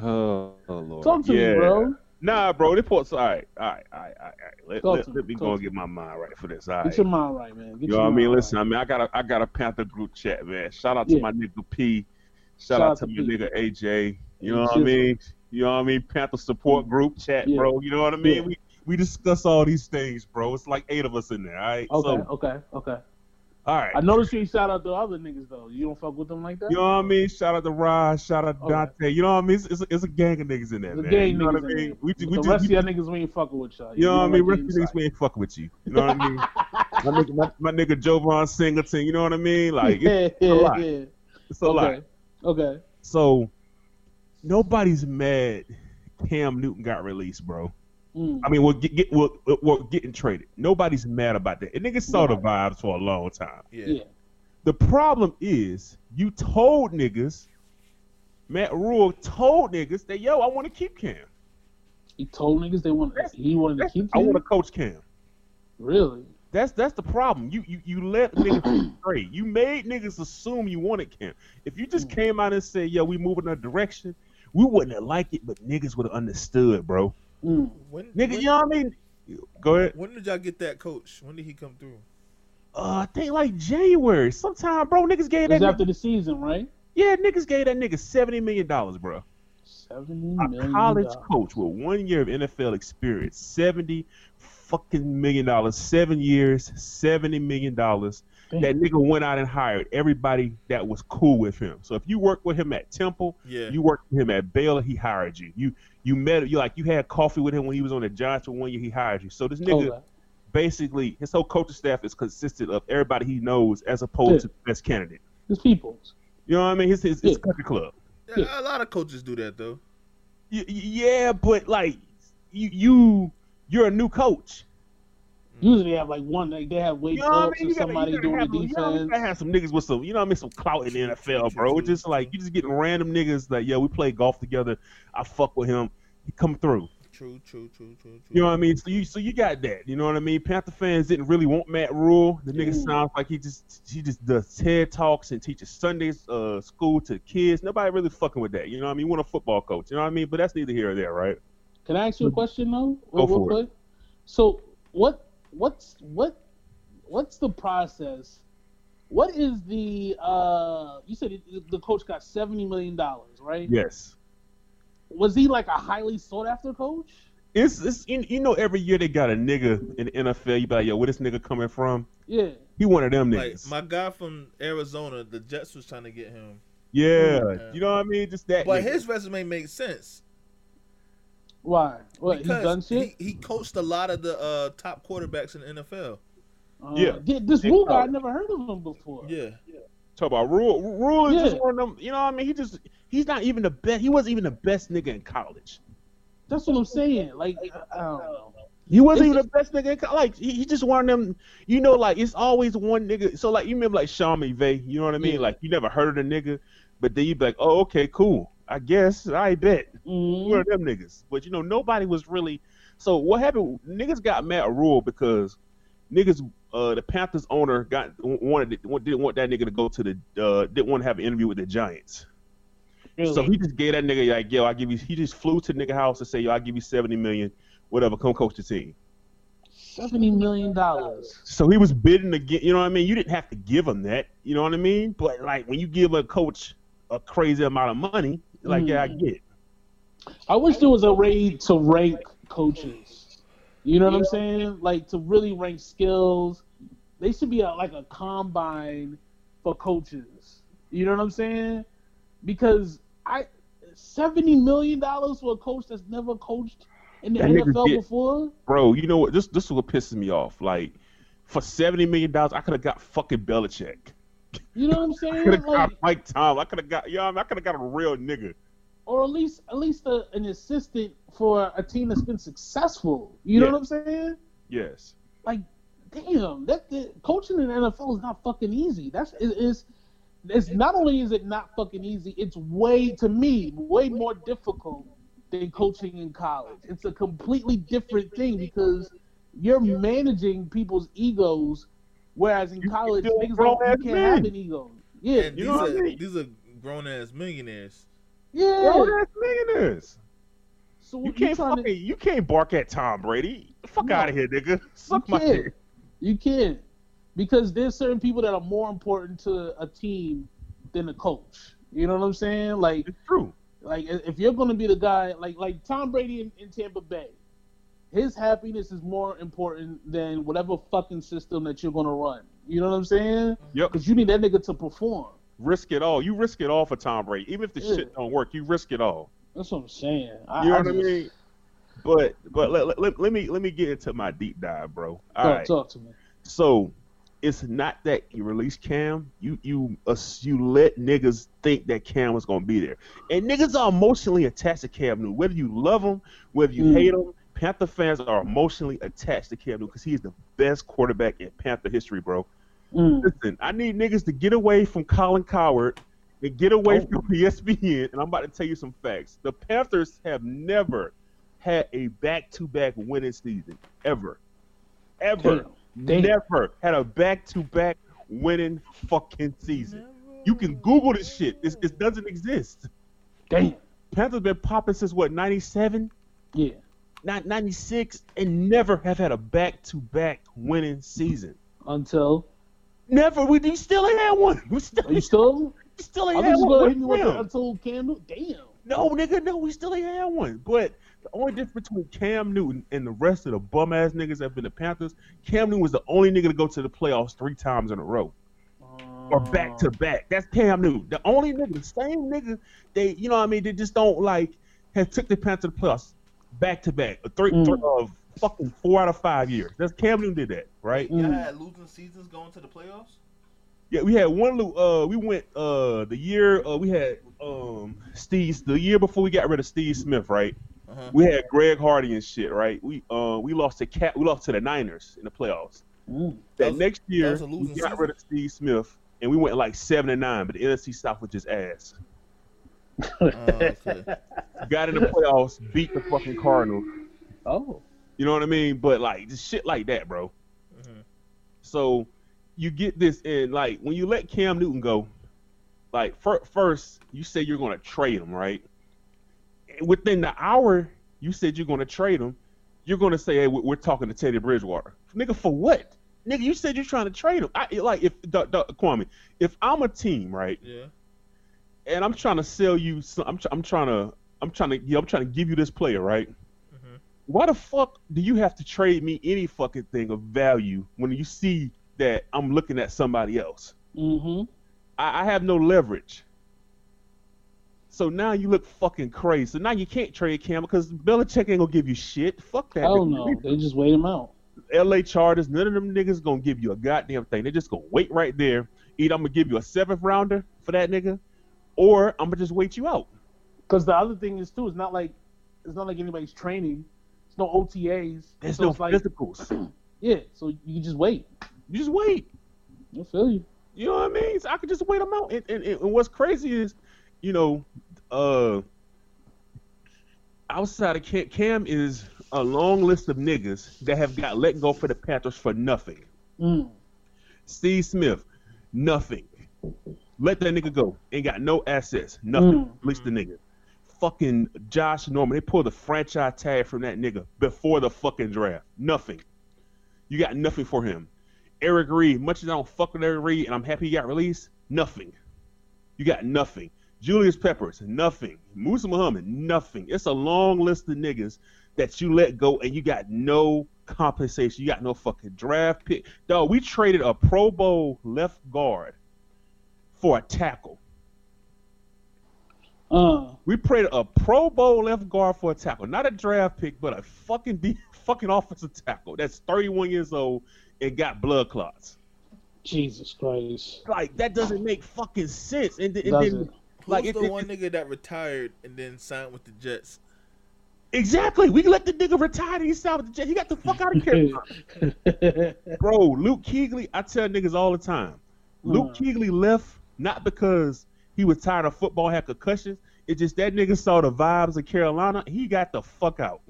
Oh, Lord. Talk to yeah. me, bro. Nah, bro. They put all right, all right, all right, all right. Let, Talk let, to let me, me go and get my mind right for this. All right. Get your mind right, man. Get You know what I mind mean? right. Listen, I mean, I got a, I got a Panther group chat, man. Shout out to Yeah. my nigga P. Shout, Shout out out to to my P. nigga AJ. You know what I mean? You know what I mean? Panther support group chat, Yeah. bro. You know what I mean? Yeah. We we discuss all these things, bro. It's like eight of us in there. All right. Okay, So, okay, okay. All right. I noticed you ain't shout out the other niggas though. You don't fuck with them like that? You know what I mean? Shout out to Raj, shout out to Okay. Dante. You know what I mean? It's, it's, a, it's a gang of niggas in there, The man. gang you know niggas what I mean? We, we the just, rest we, of y'all niggas we ain't fucking with y'all. you know what I mean? Rest of niggas we ain't fucking with you. You know what I mean? my, nigga, my, my nigga Jovan Singleton. You know what I mean? Like it's, yeah, a yeah, lot. yeah. it's a lot. Okay, okay. So nobody's mad. Cam Newton got released, bro. Mm. I mean, we're, get, get, we're, we're getting traded. Nobody's mad about that. And niggas saw the vibes for a long time. Yeah. Yeah. The problem is, you told niggas, Matt Rhule told niggas that, yo, I want to keep Cam. He told niggas they want. He wanted to That's- keep I want to coach Cam. Really? That's that's the problem. You you you let niggas stray. You made niggas assume you wanted Cam. If you just Mm. came out and said, "Yo, we moving in a direction," we wouldn't have liked it, but niggas would have understood, bro. Mm. When, Nigga, when, you know what I mean? Go ahead. when did y'all get that coach? When did he come through? Uh, I think like January, sometime, bro. Niggas gave It that. was Nigga, after the season, right? yeah, niggas gave that nigga seventy million dollars, bro. Seventy A college coach with one year of NFL experience, seventy fucking million dollars, seven years, seventy million dollars. Damn. That nigga went out and hired everybody that was cool with him. So if you worked with him at Temple, Yeah. you worked with him at Baylor, he hired you. You you met you like you had coffee with him when he was on the Giants for one year, he hired you. So this nigga Okay. basically his whole coaching staff is consisted of everybody he knows as opposed Yeah. to the best candidate. His peoples. You know what I mean? His his, his Yeah. country club. Yeah, A lot of coaches do that though. Y- y- yeah, but like you you you're a new coach. Usually they have like one. Like they have Wade You know what I Phillips mean? or somebody doing have, the you know, you defense. gotta have some niggas with some, you know what I mean, some clout in the NFL, bro. It's just like you just getting random niggas like, yo, we play golf together. I fuck with him. He come through. True, true, true, true, true. You know what I mean? So you so you got that. You know what I mean? Panther fans didn't really want Matt Rhule. The nigga Mm. sounds like he just he just does TED talks and teaches Sundays uh school to kids. Nobody really fucking with that. You know what I mean? You want a football coach. You know what I mean? But that's neither here or there, right? Can I ask you a question though? Go real for it. So what what's what what's the process? What is the uh you said the coach got seventy million dollars, right? Yes. Was he like a highly sought after coach? It's, it's you, you know every year they got a nigga in the NFL. You be like, yo, where this nigga coming from? Yeah. He one of them Like niggas. my guy from Arizona, the Jets was trying to get him, yeah, Mm. you know what I mean? Just that. but nigga. his resume makes sense Why? What? He done because shit. he, he coached a lot of the uh, top quarterbacks in the NFL. Uh, Yeah. This In Rhule guy, I never heard of him before. Yeah, talk about Rhule. Rhule is just one of them. You know what I mean? He just he's not even the best. He wasn't even the best nigga in college. That's what I'm saying. Like, I, I don't know. He wasn't It's even the best nigga in. Like he, he just one of them. You know, like it's always one nigga. So like you remember like Sean McVay. You know what I mean? Yeah. Like you never heard of the nigga, but then you be like, oh okay, cool. I guess I bet. Mhm. one of them niggas. But you know, nobody was really. So what happened? Niggas got mad at Rhule because niggas, uh, the Panthers owner got wanted didn't want that nigga to go to the uh, didn't want to have an interview with the Giants. Really? So he just gave that nigga like, yo, I give you. He just flew to the nigga house and say, yo, I give you seventy million, whatever, come coach the team. Seventy million dollars. So he was bidding again. You know what I mean? You didn't have to give him that. You know what I mean? But like when you give a coach a crazy amount of money, like yeah, I Mm. get. it. I wish there was a way to rank coaches. You know what I'm saying? Like to really rank skills. They should be a, like a combine for coaches. You know what I'm saying? Because I seventy million dollars for a coach that's never coached in the That NFL before. bro, you know what? This this is what pisses me off. Like, for seventy million dollars, I could have got fucking Belichick. You know what I'm I saying? could have Like, got Mike Tom. I could have got, yeah, I, mean, I could have got a real nigga. or at least at least a, an assistant for a team that's been successful. You know what I'm saying? Yes. like, damn, that, that coaching in the NFL is not fucking easy. That's it is. It's not only is it not fucking easy, it's way to me way more difficult than coaching in college. It's a completely different thing because you're managing people's egos, whereas in You- college you're niggas don't, you can't men. have an ego. Yeah, and you these know what I are mean? these are grown ass millionaires. yeah. Bro, that's millionaires. So You you can't trying fucking, to, you can't bark at Tom Brady. Fuck No. out of here, nigga. Suck You my can't. dick. You can't. Because there's certain people that are more important to a team than a coach. You know what I'm saying? Like It's true. like if you're gonna be the guy like like Tom Brady in, in Tampa Bay, his happiness is more important than whatever fucking system that you're gonna run. You know what I'm saying? Yep. Because you need that nigga to perform. Risk it all. You risk it all for Tom Brady. Even if the Yeah. shit don't work, you risk it all. That's what I'm saying. I, You know I what I mean? But but let, let, let, let me let me get into my deep dive, bro. All Talk, right. talk to me. So it's not that you release Cam. You you uh, you let niggas think that Cam was gonna be there, and niggas are emotionally attached to Cam Newton. Whether you love him, whether you Mm. hate him, Panther fans are emotionally attached to Cam Newton because he is the best quarterback in Panther history, bro. Mm. Listen, I need niggas to get away from Colin Cowherd and get away Oh. from ESPN, and I'm about to tell you some facts. The Panthers have never had a back-to-back winning season ever, ever. Damn. Never had a back-to-back winning fucking season. You can Google this shit. This it doesn't exist. Damn. Panthers been popping since what 97, Yeah. Not 96, and never have had a back-to-back winning season. Until Never. We, we still ain't had one. We still, are you still? we still ain't had just one. gonna hit me with the until Cam Newton. Damn. No, nigga, no, we still ain't had one. But the only difference between Cam Newton and the rest of the bum ass niggas that have been the Panthers, Cam Newton was the only nigga to go to the playoffs three times in a row. Or back to back. That's Cam Newton. The only nigga, the same nigga, they you know what I mean, they just don't like have took the Panthers to the playoffs back to back. Three, Mm. three of fucking four out of five years. That's Cam Newton did that, right? Mm. Had losing seasons going to the playoffs. Yeah, we had one. lo- Uh, we went uh the year uh, we had um Steve the year before we got rid of Steve Smith, right? Uh-huh. We had Greg Hardy and shit, right? We uh we lost to Cat, we lost to the Niners in the playoffs. Mm. That, That was- next year was a we got season? rid of Steve Smith and we went like seven and nine, but the NFC South was just ass. Oh, okay. Got in the playoffs, beat the fucking Cardinals. Oh. You know what I mean? But like just shit like that, bro. Mhm. So you get this in like when you let Cam Newton go, like fir- first you say you're going to trade him, right? And Within the hour you said you're going to trade him, you're going to say, "Hey, we- we're talking to Teddy Bridgewater." Nigga, for what? Nigga, you said you're trying to trade him. I, like if the, the, Kwame, if I'm a team, right, Yeah. And I'm trying to sell you, some, I'm, I'm trying to, I'm trying to, yeah, I'm trying to give you this player, right? Mhm. Why the fuck do you have to trade me any fucking thing of value when you see that I'm looking at somebody else. Mm-hmm. I, I have no leverage. So now you look fucking crazy. So now you can't trade Cam because Belichick ain't gonna give you shit. Fuck that. Hell nigga. no. They just wait him out. LA Chargers, none of them niggas gonna give you a goddamn thing. They're just gonna wait right there. Either I'm gonna give you a seventh rounder for that nigga, or I'm gonna just wait you out. Because the other thing is too, it's not like it's not like anybody's training. It's no OTAs. There's so no like, physicals. yeah. So you can just wait. You just wait. I feel you. You know what I mean? So I could just wait them out. And, and, and what's crazy is, you know, uh, outside of Cam, Cam is a long list of niggas that have got let go for the Panthers for nothing. Mm. Steve Smith, nothing. Let that nigga go. Ain't got no assets. Nothing. Mm. Release the nigga. Fucking Josh Norman. They pulled the franchise tag from that nigga before the fucking draft. Nothing. You got nothing for him. Eric Reid, much as I don't fuck with Eric Reid and I'm happy he got released, nothing. You got nothing. Julius Peppers, nothing. Muhsin Muhammad, nothing. It's a long list of niggas that you let go and you got no compensation. You got no fucking draft pick. Dog, we traded a Pro Bowl left guard for a tackle. Uh. We traded a Pro Bowl left guard for a tackle, not a draft pick, but a fucking de- fucking offensive tackle that's 31 years old and got blood clots. Jesus Christ. Like that doesn't make fucking sense. And, and Does then it? Who's like it, the it- one nigga that retired and then signed with the Jets? exactly, we let the nigga retire. and He signed with the Jets. He got the fuck out of here, bro. Luke Kuechly, I tell niggas all the time. Luke Hmm. Kuechly left not because he was tired of football, had concussions. It's just that nigga saw the vibes of Carolina. He got the fuck out.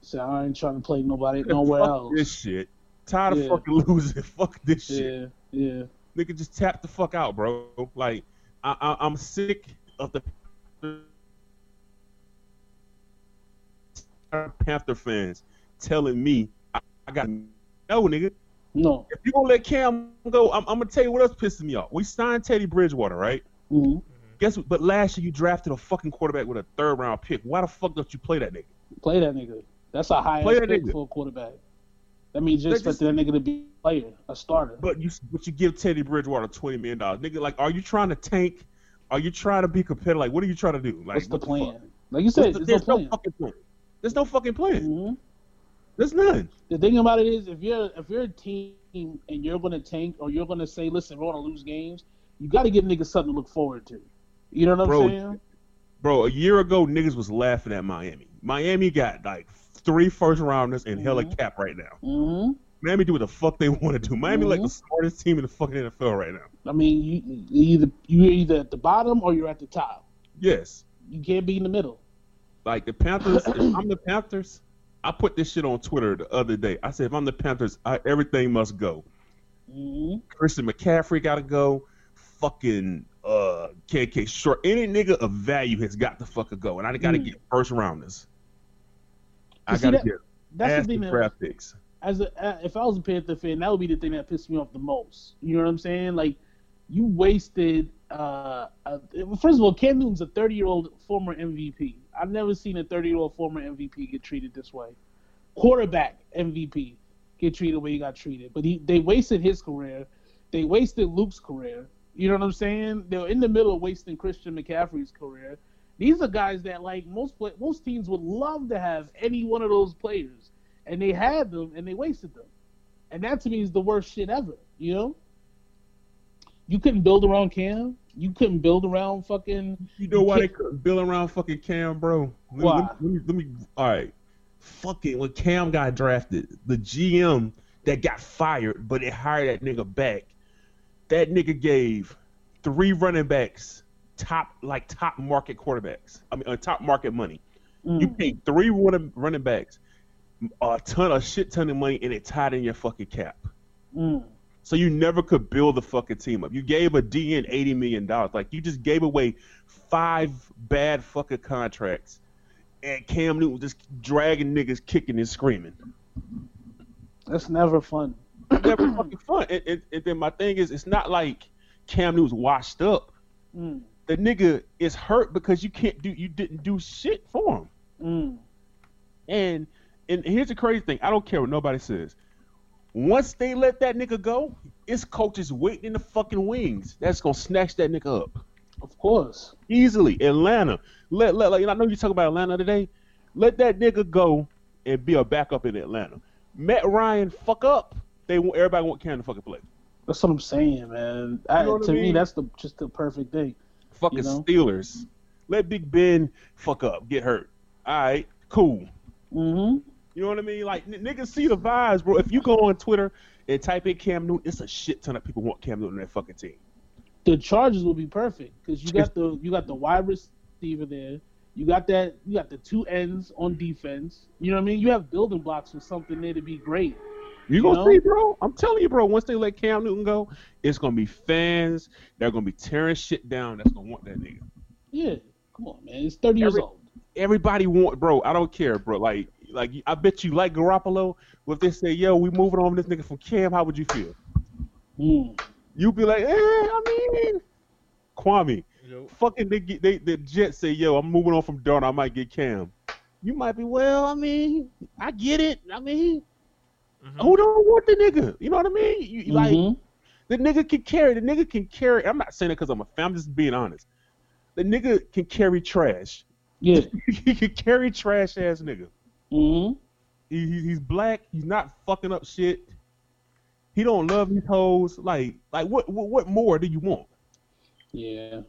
so I ain't trying to play nobody nowhere fuck else. this shit. Tired Yeah. of fucking losing. Fuck this shit. Yeah, yeah. Nigga, just tap the fuck out, bro. Like, I, I, I'm sick of the Panther fans telling me I, I got no nigga. No. If you gonna let Cam go, I'm, I'm gonna tell you what else pisses me off. We signed Teddy Bridgewater, right? hmm Guess what? But last year you drafted a fucking quarterback with a third round pick. Why the fuck don't you play that nigga? Play that nigga. That's a high Play ass that pick nigga. for a quarterback. That means That expect that nigga to be a player, a starter. But you but you give Teddy Bridgewater twenty million dollars, nigga. Like, are you trying to tank? Are you trying to be competitive? Like, what are you trying to do? Like, What's the what plan? fuck? like you said, the- there's, no no plan. fucking plan. There's no fucking plan. Mhm. There's none. The thing about it is, if you're if you're a team and you're going to tank or you're going to say, listen, we're going to lose games, you got to give niggas something to look forward to. You know what I'm Bro, saying? Bro, a year ago, niggas was laughing at Miami. Miami got like three first rounders and hella Mhm. cap right now. hmm Miami do what the fuck they want to do. Miami like the Mhm. smartest team in the fucking NFL right now. I mean, you you either you're either at the bottom or you're at the top. Yes. You can't be in the middle. Like the Panthers, if I'm the Panthers, I put this shit on Twitter the other day. I said if I'm the Panthers, I, everything must go. hmm Christian McCaffrey gotta go. Fucking uh KK short. Any nigga of value has got to fucking go. And I gotta Mm. get first rounders. I gotta that- get That's the thing that draft picks. as a, if I was a Panther fan, that would be the thing that pissed me off the most. You know what I'm saying? Like, you wasted. Uh, uh, first of all, Cam Newton's a 30 year old former MVP. I've never seen a 30 year old former MVP get treated this way. Quarterback MVP get treated the way he got treated, but he they wasted his career. They wasted Luke's career. You know what I'm saying? They were in the middle of wasting Christian McCaffrey's career. These are guys that like most pla- most teams would love to have any one of those players and they had them and they wasted them. And that to me is the worst shit ever, you know? You couldn't build around Cam. You couldn't build around fucking You know why they couldn't build around fucking Cam, bro? Let me- Why? Let me, let me, all right. Fucking when Cam got drafted, the GM that got fired, but it hired that nigga back. That nigga gave three running backs top like top market quarterbacks. I mean, uh, top market money. You mm, paid three running running backs a ton, a shit ton of money, and it tied in your fucking cap. mm. So you never could build the fucking team up. You gave a DN eighty million dollars. Like you just gave away five bad fucking contracts, and Cam Newton just dragging niggas, kicking and screaming. that's never fun. Never fucking fun. And, and, and then my thing is, it's not like Cam Newton's washed up. Mm, The nigga is hurt because you can't do, you didn't do shit for him. mm, And and here's the crazy thing. I don't care what nobody says. Once they let that nigga go, his coach is waiting in the fucking wings. That's gonna snatch that nigga up Of course. easily. Atlanta, let let like I know you talk about Atlanta today. Let that nigga go and be a backup in Atlanta. Matt Ryan fuck up. They want everybody want Cam to fucking play. That's what I'm saying, man. I, know what I to me, that's the just the perfect thing. Fucking You know? Steelers. Let Big Ben fuck up, get hurt. All right, cool. hmm You know what I mean? Like n- niggas see the vibes, bro. If you go on Twitter and type in Cam Newton, it's a shit ton of people want Cam Newton on that fucking team. The Chargers will be perfect because you got the you got the wide receiver there. You got that. You got the two ends on defense. You know what I mean? You have building blocks for something there to be great. You You gonna know? see, bro? I'm telling you, bro. Once they let Cam Newton go, it's gonna be fans. They're gonna be tearing shit down. That's gonna want that nigga. Yeah, come on, man. It's 30 years old. Everybody want, bro. I don't care, bro. Like, like I bet you like Garoppolo. But if they say, "Yo, we moving on this nigga from Cam," how would you feel? Mm. You'd be like, "Eh, I mean, Kwame, Yo, fucking they get they the Jets say, "Yo, I'm moving on from Darn. I might get Cam." You might be, well, I mean, I get it. I mean, mhm. who don't want the nigga? You know what I mean? You, you Like. The nigga can carry. The nigga can carry. I'm not saying it because I'm a fan. I'm just being honest. The nigga can carry trash. Yeah. he can carry trash ass nigga. Hmm He, he he's black. He's not fucking up shit. He don't love these hoes. Like like what what, what more do you want? Yeah.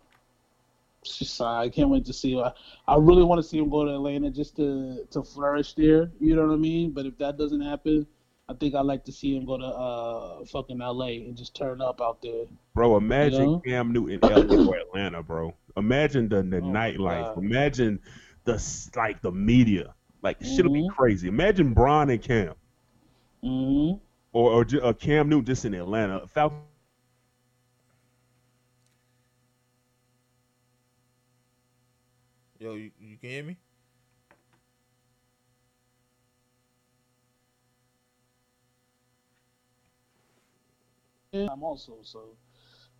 Just, I can't wait to see. I, I really want to see him go to Atlanta just to to flourish there. You know what I mean? But if that doesn't happen, I think I'd like to see him go to uh fucking LA and just turn up out there. Bro, imagine You know? Cam Newton LA or Atlanta, bro. Imagine the, the Oh nightlife. Imagine the like the media. Like shit'll be Mhm. crazy. Imagine Braun and Cam. hmm Or or, uh, Cam Newton just in Atlanta. Falcon Yo, you, you can hear me? I'm also so.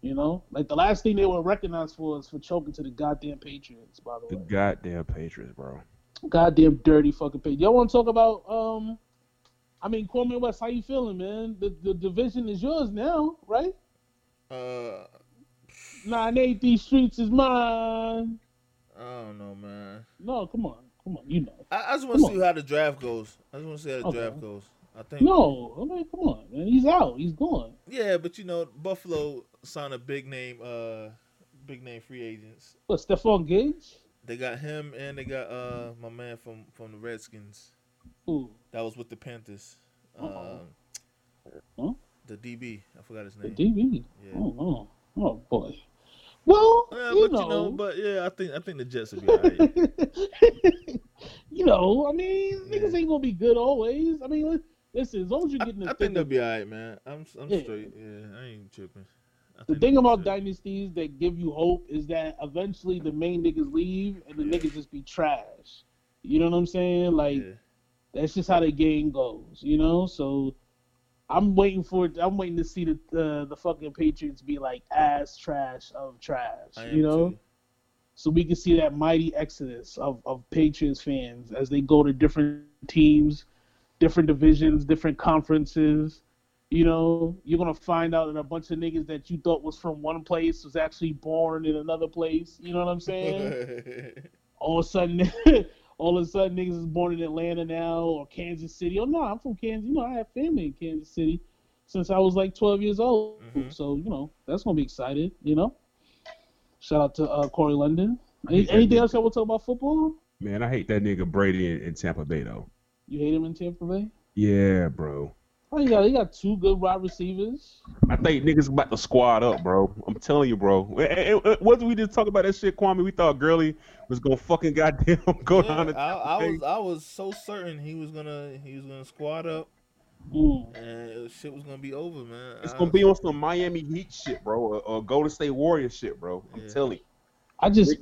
You know, like the last thing they were recognized for is for choking to the goddamn Patriots. By the the way, the goddamn Patriots, bro. Goddamn dirty fucking Patriots. Y'all want to talk about? Um, I mean, Cormier West, how you feeling, man? The the division is yours now, right? Uh, Nine eight, these streets is mine. I don't know, man. No, come on, come on, you know. I, I just want to see how the draft goes. I just want to see how the Okay. draft goes. I think. No, I mean, come on, man. He's out. He's gone. Yeah, but you know, Buffalo signed a big name, uh, big name free agents. What, Stephon Gage? They got him and they got uh my man from from the Redskins. Ooh, That was with the Panthers. Uh-oh. Um, Huh? the DB. I forgot his name. the. DB. Yeah. Oh, oh, oh, boy. Well, Yeah, you but know, you know, but yeah, I think I think the Jets will be alright. you know, I mean, Yeah. niggas ain't gonna be good always. I mean, listen, as long as you're I, getting the I think they'll be alright, man. I'm I'm Yeah. straight. Yeah, I ain't tripping. The thing about dynasties that give you hope is that eventually the main niggas leave and the Yeah. niggas just be trash. You know what I'm saying? Like Yeah. that's just how the game goes. You know, so I'm waiting for. I'm waiting to see the uh, the fucking Patriots be like ass trash of trash. You know, too. so we can see that mighty exodus of, of Patriots fans as they go to different teams, different divisions, different conferences. You know, you're gonna find out that a bunch of niggas that you thought was from one place was actually born in another place. You know what I'm saying? all of a sudden, all of a sudden, niggas is born in Atlanta now or Kansas City. Oh no, I'm from Kansas. You know, I have family in Kansas City since I was like 12 years old. Mhm. So you know, that's gonna be excited. You know, shout out to uh, Corey London. Any, anything else y'all want to talk about football? Man, I hate that nigga Brady in, in Tampa Bay though. You hate him in Tampa Bay? Yeah, bro. Oh, you got, you got two good wide receivers. I think niggas about to squad up, bro. I'm telling you, bro. Wasn't we just talking about that shit, Kwame? We thought Gurley was gonna fucking goddamn go Yeah, down. to I, I was I was so certain he was gonna he was gonna squad up Mm. and shit was gonna be over, man. It's I gonna be on some Miami Heat shit, bro, or, or Golden State Warrior shit, bro. I'm Yeah. telling you. I just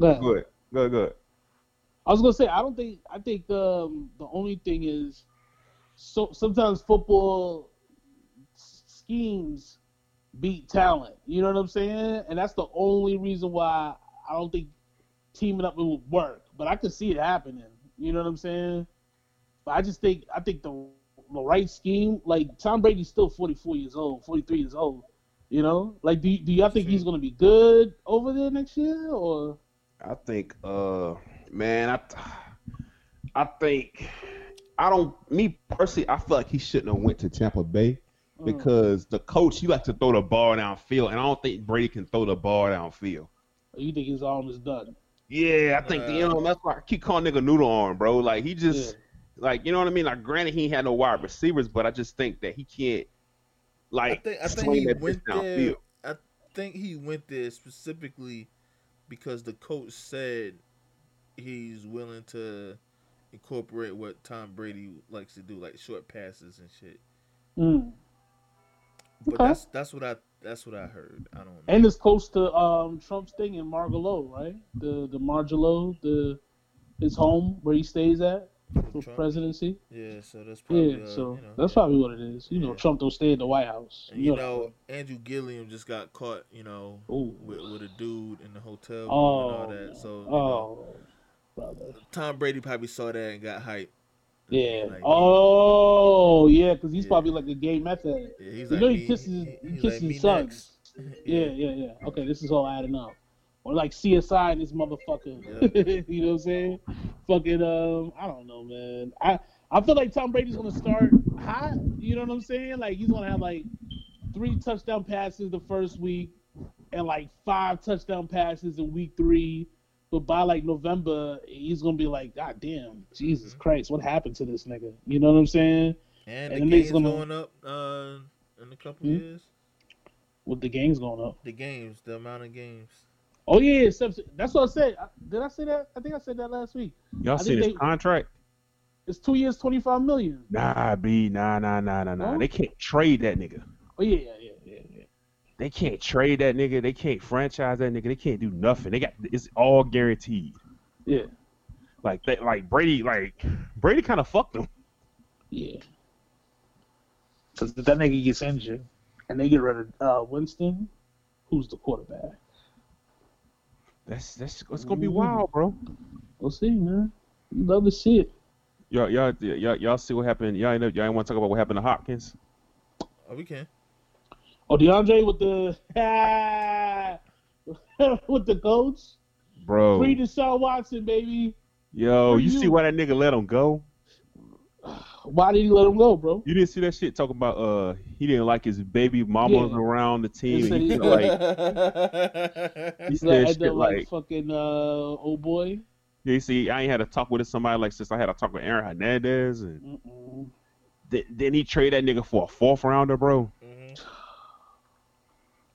go. Good, good, good. I was gonna say I don't think I think um, the only thing is so sometimes football schemes beat talent. You know what I'm saying? And that's the only reason why I don't think teaming up would work. But I could see it happening. You know what I'm saying? But I just think I think the the right scheme, like Tom Brady's still 44 years old, 43 years old. You know, like do do y'all think he's gonna be good over there next year or? I think, uh, man, I, I think, I don't. Me personally, I feel like he shouldn't have went to Tampa Bay Mm. because the coach he likes to throw the ball downfield, and I don't think Brady can throw the ball downfield. you think his arm is done? Yeah, I think Uh, you know that's why I keep calling nigga noodle arm, bro. Like he just like you know what I mean. Like granted, he had no wide receivers, but I just think that he can't like I like think I think he that bitch went there. I think he went there specifically because the coach said he's willing to incorporate what Tom Brady likes to do, like short passes and shit. Mm. But Okay. that's that's what I that's what I heard. I don't know. And it's close to um Trump's thing in Mar-a-Lago, right? The the Mar-a-Lago, the his home where he stays at for Trump? presidency. yeah, so that's probably Yeah, uh, so you know, that's yeah. probably what it is. You know, Trump don't stay at the White House. And you know, Andrew Gillum just got caught, you know, with, with a dude in the hotel Oh, and all that. So you know, Tom Brady probably saw that and got hyped. Yeah. Like, Oh, yeah, because he's Yeah. probably like a gay method. yeah, he's You like know he me- kisses he- kisses like, his sons. next. Yeah, yeah, yeah. Okay, this is all adding up. Or like CSI and this motherfucker. you know what I'm saying? Fucking um, I don't know, man. I I feel like Tom Brady's gonna start hot. You know what I'm saying? Like he's gonna have like three touchdown passes the first week and like five touchdown passes in week three. But by like November, he's gonna be like, God damn, Jesus Mhm. Christ, what happened to this nigga? You know what I'm saying? And, And the the niggas game's gonna- going up uh, in a couple Hmm? years. With the games going up. The games, the amount of games. Oh yeah, that's what I said. Did I say that? I think I said that last week. Y'all I seen think his they- contract? It's two years, twenty five million. Nah, B, nah, nah, nah, nah, nah. No? They can't trade that nigga. Oh yeah. They can't trade that nigga. They can't franchise that nigga. They can't do nothing. They got it's all guaranteed. Yeah, Like they, like Brady, like Brady kind of fucked them. yeah. Because that nigga gets injured, and they get rid of uh, Winston, who's the quarterback. That's that's it's gonna be wild, bro. We'll see, man. You love to see it. Y'all, y'all, y'all, y'all see what happened? Y'all, ain't y'all ain't want to talk about what happened to Hopkins? Oh, we can. Oh, DeAndre with the with the goats. Bro, free Deshaun Watson, baby. yo, for you see why that nigga let him go? Why did he let him go, bro? You didn't see that shit talking about uh he didn't like his baby mamas Yeah. around the team. he he- like he He's said like, shit like, like fucking uh, old boy. yeah, you see I ain't had to talk with somebody like since I had to talk with Aaron Hernandez and Mm-mm. then he trade that nigga for a fourth rounder, bro.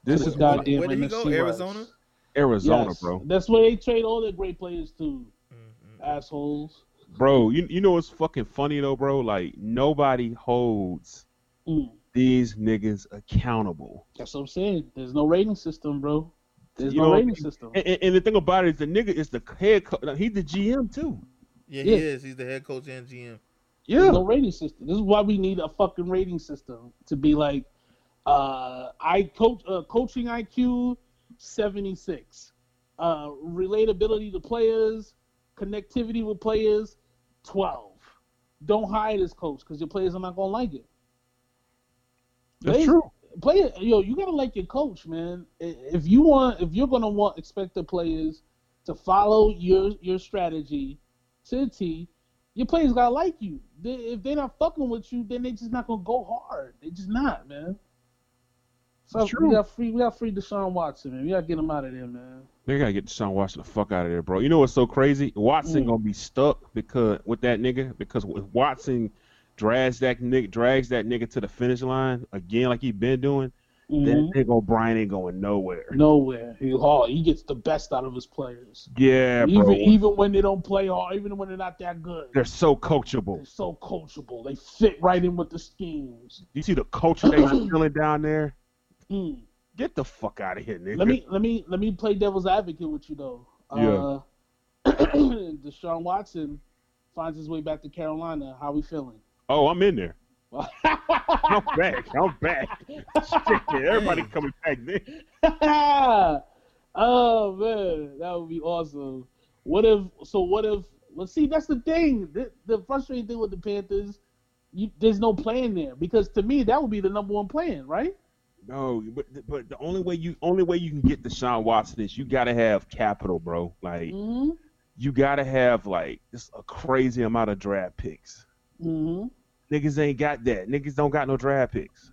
This is the what- goddamn Where did he go? MSC Arizona? Arizona, Yes. bro. That's where they trade all their great players to, Mhm. assholes. Bro, you you know what's fucking funny though, bro? Like nobody holds Mm. these niggas accountable. That's what I'm saying. There's no rating system, bro. There's You no know, rating system. And, and, and the thing about it is the nigga is the head coach. He's the GM too. Yeah, Yeah. he is. He's the head coach and GM. There's no rating system. This is why we need a fucking rating system to be like, uh, I coach uh, coaching IQ 76, uh, relatability to players, connectivity with players 12. Don't hire this coach because your players are not gonna like it. That's They- true. player, yo, you gotta like your coach, man. If you want, if you're gonna want expect the players to follow your your strategy to the T, your players gotta like you. They, if they're not fucking with you, then they just not gonna go hard. They just not, man. So we got free, we got free Deshaun Watson, man. We gotta get him out of there, man. They gotta get Deshaun Watson the fuck out of there, bro. You know what's so crazy? Watson Mm. gonna be stuck because with that nigga because if Watson drags that nigga drags that nigga to the finish line again like he been doing. Mhm. That nigga O'Brien ain't going nowhere. Nowhere. He hard. He gets the best out of his players. Yeah, bro. even even when they don't play hard, even when they're not that good. They're so coachable. They're so coachable. They fit right in with the schemes. You see the culture they feeling down there? Mm. Get the fuck out of here, nigga. Let me let me let me play devil's advocate with you though. Yeah. Uh, Deshaun Watson finds his way back to Carolina. How we feeling? Oh, I'm in there. I'm back. I'm back. Shit, everybody coming back then. oh man, that would be awesome. What if? So what if? Let's see. That's the thing. The, the frustrating thing with the Panthers, you, there's no plan there because to me that would be the number one plan, right? No, but but the only way you only way you can get Deshaun Watson is you gotta have capital, bro. Like Mm-hmm. you gotta have like just a crazy amount of draft picks. Mm-hmm. Niggas ain't got that. Niggas don't got no draft picks.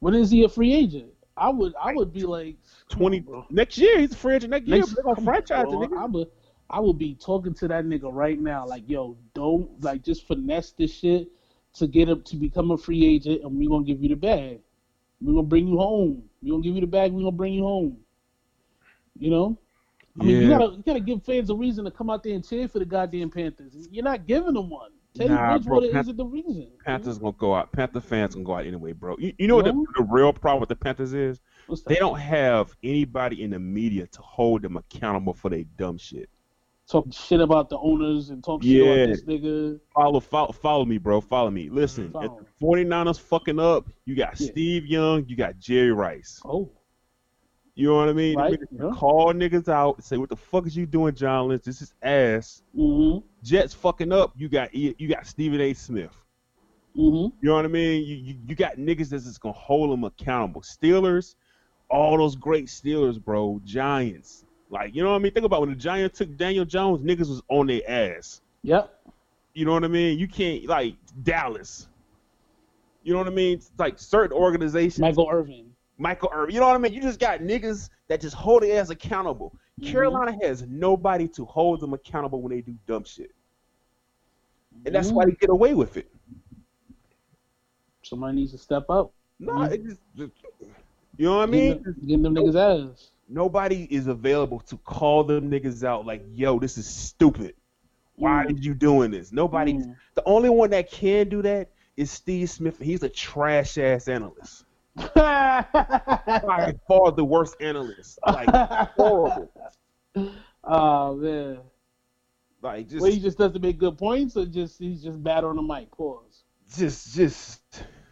When is he a free agent? I would I would be like come on, Twenty next year he's a free agent next year. Next- but They're gonna on, franchise bro. nigga. I would I would be talking to that nigga right now, like, yo, don't like just finesse this shit to get him to become a free agent, and we gonna give you the bag. We gonna bring you home. We're gonna give you the bag. We're gonna bring you home. You know. I mean, you gotta you gotta give fans a reason to come out there and cheer for the goddamn Panthers. You're not giving them one. Teddy Nah, bro, Bridgewater Pan- isn't the reason. Panthers gonna go out. Panther fans gonna go out anyway, bro. You, you know what the, the real problem with the Panthers is? They don't have anybody in the media to hold them accountable for their dumb shit. Talk shit about the owners and talk shit about this nigga. Follow, follow, follow me, bro. Follow me. Listen, Follow. if the 49ers fucking up, you got Yeah. Steve Young, you got Jerry Rice. Oh, You know what I mean? Right, yeah. Call niggas out, and say, "What the fuck is you doing, John Lynch? This is ass." mm-hmm, Jets fucking up. You got you got Stephen A. Smith. mm-hmm. You know what I mean? You you, you got niggas that's just gonna hold them accountable. Steelers, all those great Steelers, bro. Giants, like you know what I mean? Think about when the Giants took Daniel Jones, niggas was on their ass. Yep. You know what I mean? You can't like Dallas. You know what I mean? It's like certain organizations, Michael Irvin. Michael Irvin. You know what I mean? You just got niggas that just hold their ass accountable. Mhm. Carolina has nobody to hold them accountable when they do dumb shit, and that's why they get away with it. somebody needs to step up. No, Mhm. it just, you know what I mean? Getting them, getting them niggas ass. Nobody is available to call them niggas out like, yo, this is stupid. Why Mm. did you doing this? Nobody. Mm. The only one that can do that is Steve Smith. He's a trash ass analyst. By far the worst analyst. Like horrible. oh man. Like just, Well, he just doesn't make good points, or just he's just bad on the mic. Pause. just, just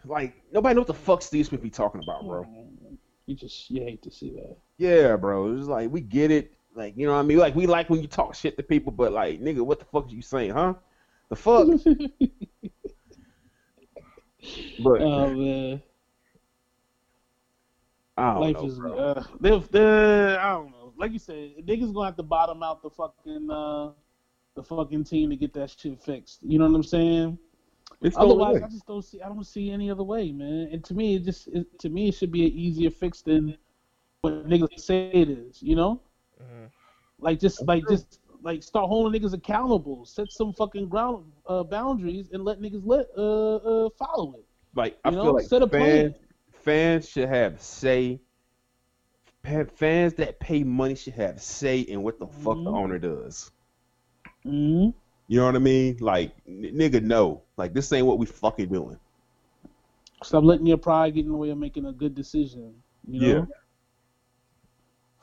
like nobody knows what the fuck Steve Smith be talking about, bro. You just you hate to see that. Yeah, bro. It's like we get it. Like you know what I mean? Like we like when you talk shit to people, but like nigga, what the fuck are you saying, huh? The fuck? But oh man, I don't life know, is. bro. Uh, they're, they're, I don't know. Like you said, niggas gonna have to bottom out the fucking uh, the fucking team to get that shit fixed. You know what I'm saying? It's the Otherwise. I just don't see. I don't see any other way, man. And to me, it just it, to me, it should be an easier fix than what niggas say it is. You know, Mhm. like just like just like start holding niggas accountable, set some fucking ground uh, boundaries, and let niggas let uh, uh follow it. Like I You know, feel like set a plan. fans, fans should have say. fa- Fans that pay money should have say in what the fuck the Mhm. owner does. hmm You know what I mean? Like n- nigga, no. Like this ain't what we fucking doing. Stop letting your pride get in the way of making a good decision. You know. Yeah.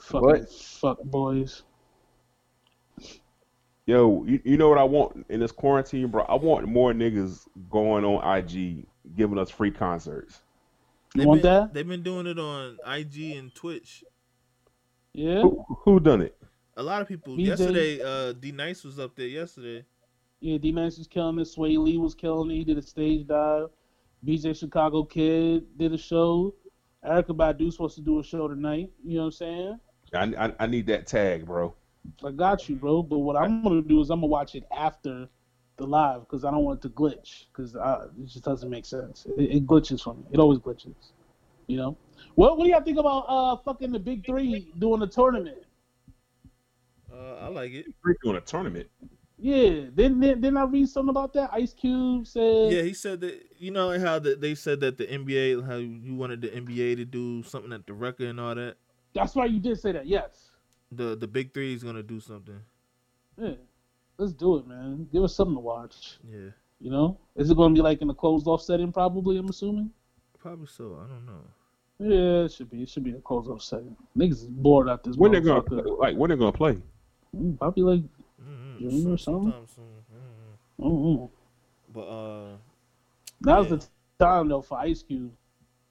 Fucking But- fuck boys. Yo, you, you know what I want in this quarantine, bro? I want more niggas going on IG giving us free concerts. They've want been, that? They've been doing it on IG and Twitch. Yeah. Who, who done it? A lot of people. BJ. Yesterday, uh, D Nice was up there yesterday. Yeah, D Nice was killing it. Swae Lee was killing it. He did a stage dive. BJ Chicago Kid did a show. Erykah Badu's supposed to do a show tonight. You know what I'm saying? I, I, I need that tag, bro. I got you, bro. But what I'm gonna do is I'm gonna watch it after the live because I don't want it to glitch because it just doesn't make sense. It, it glitches for me. It always glitches. You know. Well, What do y'all think about uh fucking the big three doing a tournament? Uh, I like it. Free doing a tournament. Yeah. Didn't didn't didn't I read something about that? Ice Cube said. Yeah, he said that. You know how the, they said that the NBA, how you wanted the NBA to do something at the record and all that. That's right. You did say that. Yes. The the big three is gonna do something. Yeah. Let's do it, man. Give us something to watch. Yeah, You know, is it going to be like in a closed off setting? Probably. I'm assuming. probably so. I don't know. Yeah, it should be. It should be a closed off setting. Niggas is bored out this. When they gonna motherfucker. like when they gonna play? Mm, Probably like Mm-hmm. June or something? sometime soon. Mhm. I don't know. But uh, Now's Yeah. the time though for Ice Cube,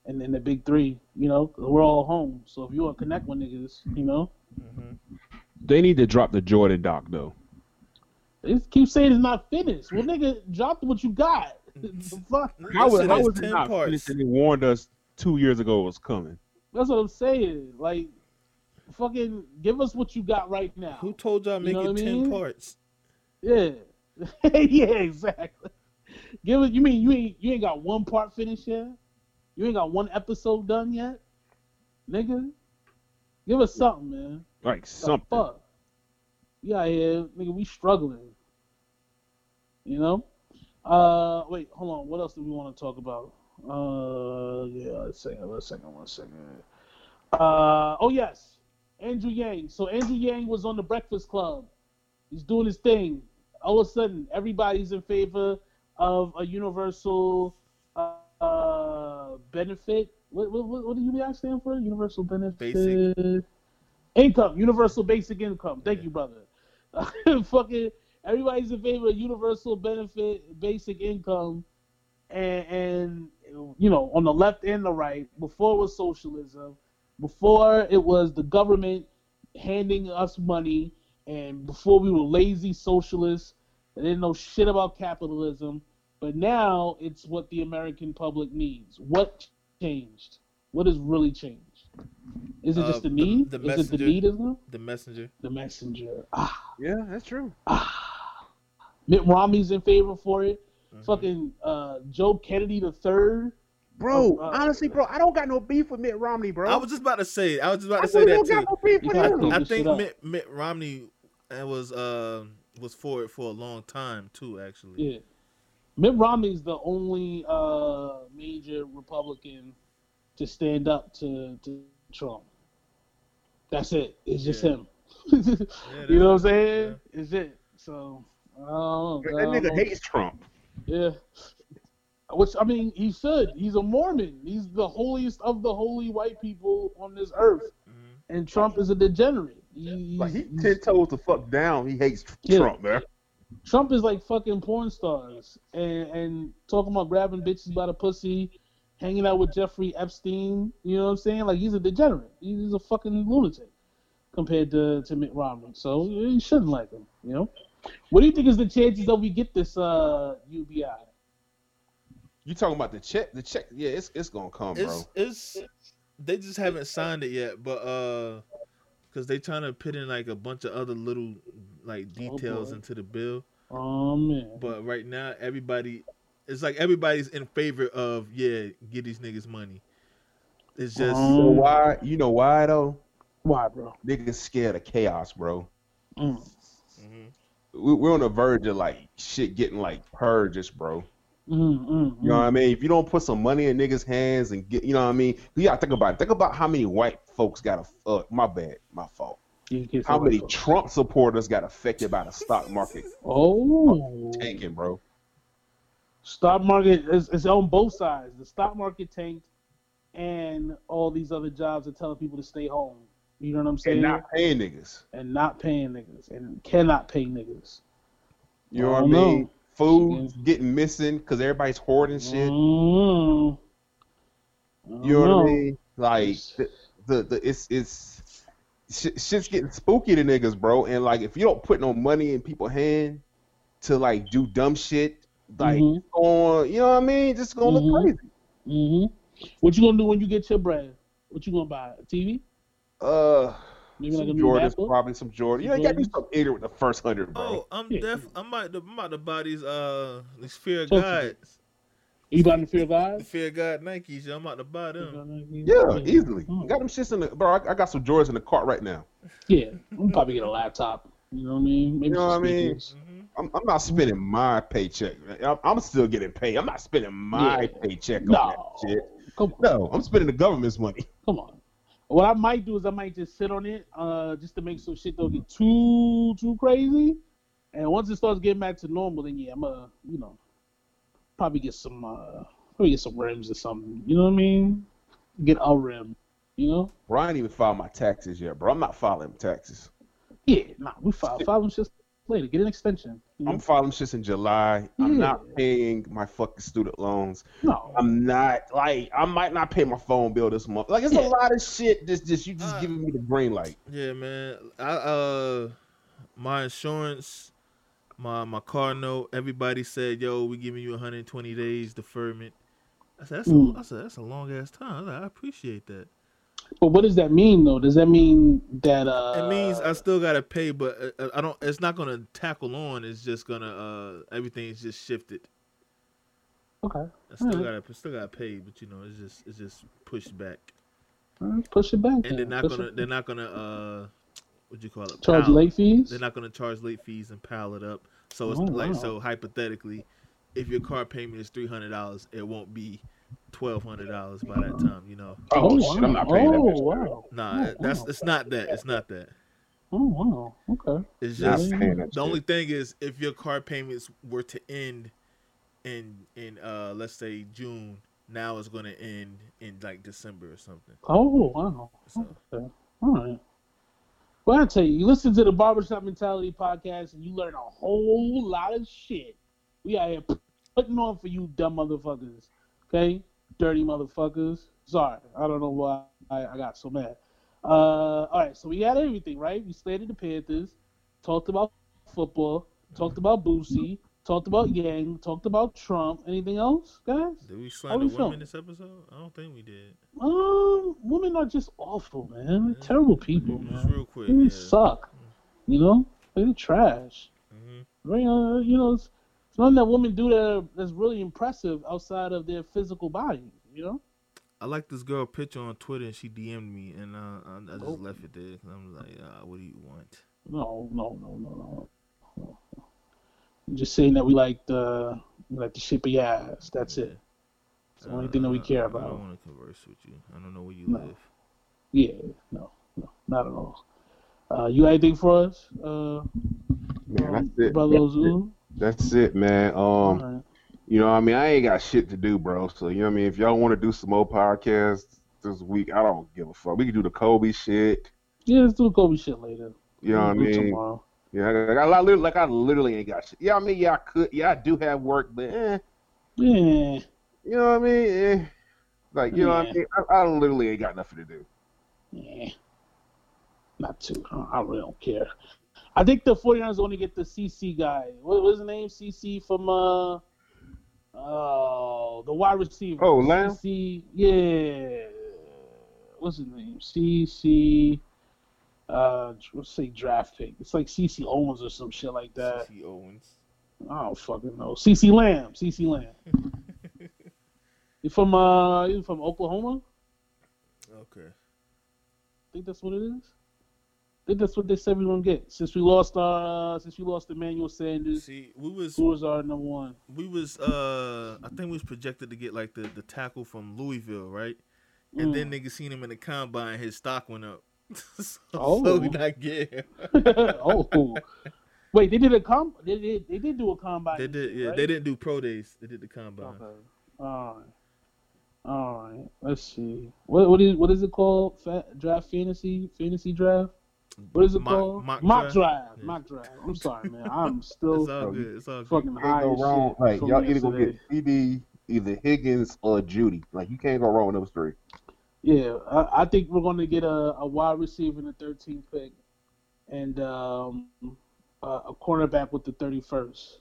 and then the big three. You know, we're all home. So if you want to connect with niggas, you know, mhm. They need to drop the Jordan doc though. they just keep saying it's not finished. Well, nigga, drop what you got. the fuck? How was That shit how is was it not parts. finished and they warned us two years ago it was coming? That's what I'm saying. Like, fucking, give us what you got right now. Who told y'all You make know it ten mean? parts? Yeah, yeah, exactly. Give it. You mean you ain't you ain't got one part finished yet? You ain't got one episode done yet, nigga. Give us something, man. Like something. fuck? Yeah, yeah, nigga, we struggling. You know? Uh, wait, hold on. What else do we want to talk about? Uh, yeah, let's second, let's second, one second. Uh, oh yes, Andrew Yang. So Andrew Yang was on the Breakfast Club. He's doing his thing. All of a sudden, everybody's in favor of a universal uh, uh, benefit. What, what, what, do UBI stand for? Universal benefit Basic. income, universal basic income. Thank you, brother. Fucking everybody's in favor of universal benefit, basic income, and, and you know on the left and the right. Before it was socialism, before it was the government handing us money, and before we were lazy socialists that didn't know shit about capitalism. But now it's what the American public needs. What changed? What has really changed? Is it Uh, just the the- need? the Is it the messenger. need, isn't it? The messenger. The messenger. Ah, Yeah, that's true. ah. Mitt Romney's in favor for it. Mhm. Fucking uh, Joe Kennedy the third. Bro, Oh, uh, honestly, bro, I don't got no beef with Mitt Romney, bro. I was just about to say. I was just about I to say really that don't too. got no beef with got him. to- I think. Mitt, Mitt Romney uh, was uh, was for it for a long time too. Actually, Yeah. Mitt Romney's the only uh, major Republican to stand up to, to Trump. That's it. It's just Yeah. him. that's- you know what I'm saying? It's it. So, I don't know. That nigga hates Trump. Yeah. Which I mean, he should. He's a Mormon. He's the holiest of the holy white people on this earth, Mhm. and Trump is a degenerate. He- Like he ten toes the fuck down. He hates Yeah. Trump, man. Trump is like fucking porn stars and and talking about grabbing bitches by the pussy, hanging out with Jeffrey Epstein. You know what I'm saying? Like he's a degenerate. He's a fucking lunatic compared to, to Mitt Romney. So you shouldn't like him. You know. What do you think is the chances that we get this uh, UBI? You talking about the check? The check? Yeah, it's it's gonna come, bro. it's it's they just haven't signed it yet, but uh, because they trying to put in like a bunch of other little like details boy. into the bill. Oh man. But right now, everybody, it's like everybody's in favor of yeah, get these niggas money. It's just You know why? You know why though? Why, bro? Niggas scared of chaos, bro. Mm. Mhm. We- We're on the verge of like shit getting like purges, bro. Mm, mm, You know what I mean? If you don't put some money in niggas' hands and get, you know what I mean? You gotta think about it. Think about how many white folks got a. Uh, my bad, my fault. How many what- Trump supporters got affected by the stock market Oh, tanking, bro? stock market is, is on both sides. The stock market tanked, and all these other jobs are telling people to stay home. You know what I'm saying? And not paying niggas. And not paying niggas, and cannot pay niggas. You know what I mean? know. Food's getting missing because everybody's hoarding shit. Mm. You know what I mean? Like the, the, the it's it's shit, shit's getting spooky to niggas, bro. And like if you don't put no money in people's hand to like do dumb shit, like Mhm. on you know what I mean, just gonna Mhm. look crazy. hmm What you gonna do when you get your bread? What you gonna buy? A TV? Uh, Maybe like a some new Jordans, MacBook? probably some Jordan. You know, you gotta do some something ignorant with the first hundred, bro. Oh, I'm Yeah. def. I'm about to. I'm about to buy these uh these Fear of Talk to Gods, You buying the Fear the God? Fear God Nikes. Yo, I'm about to buy them. yeah, easily. Mm. Got them shits in the bro. I, I got some Jordans in the cart right now. Yeah, I'm probably get a laptop. You know what I mean? Maybe You know what I mean? speakers. Mhm. I'm, I'm not spending my paycheck. I'm, I'm still getting paid. I'm not spending my Yeah. paycheck on No, that shit. come on, No, I'm spending the government's money. come on. What I might do is I might just sit on it, uh, just to make sure shit don't get too too crazy. And once it starts getting back to normal, then yeah, I'm gonna, you know, probably get some, uh, probably get some rims or something. You know what I mean? Get a rim. You know? Bro, I ain't even filed my taxes yet, bro. I'm not filing taxes. Yeah, nah, we file file them just later. Get an extension. You know? I'm filing shits in July. I'm not paying my fucking student loans. no, I'm not like I might not pay my phone bill this month. Like it's Yeah. a lot of shit. Just just you just Uh, giving me the green light. Yeah, man. I uh, my insurance, my my car note. Everybody said, "Yo, we giving you 120 days deferment." I said, "That's Mm. a, I said, that's a long ass time." I, like, I appreciate that. But what does that mean though? Does that mean that uh It means I still gotta pay, but uh, I don't. It's not gonna tackle on. It's just gonna uh everything's just shifted. Okay. I still Alright. gotta still gotta pay, but you know, it's just it's just pushed back. Alright, push it back. And then. they're not Push gonna it- they're not gonna uh what you call it charge pile- late fees. They're not gonna charge late fees and pile it up. So it's Oh, like wow. so hypothetically, if your car payment is three hundred dollars, it won't be twelve hundred dollars by that time. You know, Oh, wow. shit, I'm not paying that Oh bitch. wow. nah, Oh, that's wow. it's not that. It's not that. Oh wow. Okay. It's just paying that the only thing is if your car payments were to end in in uh let's say June, now it's gonna end in like December or something. Oh wow. So Okay. All right. Well, I tell you, you listen to the Barbershop Mentality podcast and you learn a whole lot of shit. We out here putting on for you dumb motherfuckers. Okay? Dirty motherfuckers. Sorry. I don't know why I, I got so mad. Uh, all right, so we had everything, right? We slated the Panthers, talked about football, talked about Boosie, talked about Yang, talked about Trump. Anything else, guys? did we we slander women feeling? this episode? I don't think we did. Um, women are just awful, man. They're terrible people, Just real quick. They Yeah. suck. You know, they're trash. hmm Right? Uh, you know, it's, it's nothing that women do that that's really impressive outside of their physical body. You know? I like this girl picture on Twitter, and she DM'd me, and uh, I, I just Oh. left it there. I'm like, uh, what do you want? No, no, no, no. no. I'm just saying that we like the we like the shape of your ass. That's it. It's the only thing that we care about. I don't want to converse with you. I don't know where you No. live. Yeah, no, no, not at all. Uh, you got anything for us, uh, Man, um, that's it. brother That's it. That's it, man. Um, All right. you know, what I mean, I ain't got shit to do, bro. So you know, what I mean, if y'all want to do some more podcasts this week, I don't give a fuck. We can do the Kobe shit. Yeah, let's do the Kobe shit later. You know what I mean? Tomorrow. Yeah, I, I, I literally, like I literally ain't got shit. Yeah, I mean, yeah, I could. Yeah, I do have work, but eh, Yeah. you know what I mean? Eh. Like, you know what I mean? I, I literally ain't got nothing to do. Yeah. Not too. I really don't care. I think the 49ers want to get the CC guy. What was his name? CC from uh oh the wide receiver. Oh, Lamb? CC. Yeah. What's his name? CC. Uh, let's say draft pick. It's like CC Owens or some shit like that. CC Owens. I don't fucking know. CC Lamb. CC Lamb. You from uh? You from Oklahoma? Okay. I think that's what it is. I think that's what they said we were gonna get. Since we lost uh since we lost Emmanuel Sanders, See, we was who was our number one? we was uh I think we was projected to get like the the tackle from Louisville, right? And Mm. then niggas seen him in the combine, his stock went up. so, Oh. so we not get him. oh, wait, they did a com. They did. They did do a combine. They did, yeah. right? They didn't do pro days. They did the combine. Okay. All right. All right. Let's see. What what is what is it called? Fa- draft fantasy fantasy draft. What is it Mock- called? mock draft. draft? Yeah. Mock draft. I'm sorry, man. I'm still It's all good. It's all good. fucking Can't high go as wrong. shit Like from y'all either gonna get CeeDee, either Higgins or Jeudy. Like you can't go wrong with those three. Yeah, I, I think we're going to get a, a wide receiver in the 13th pick, and um, a, a cornerback with the 31st.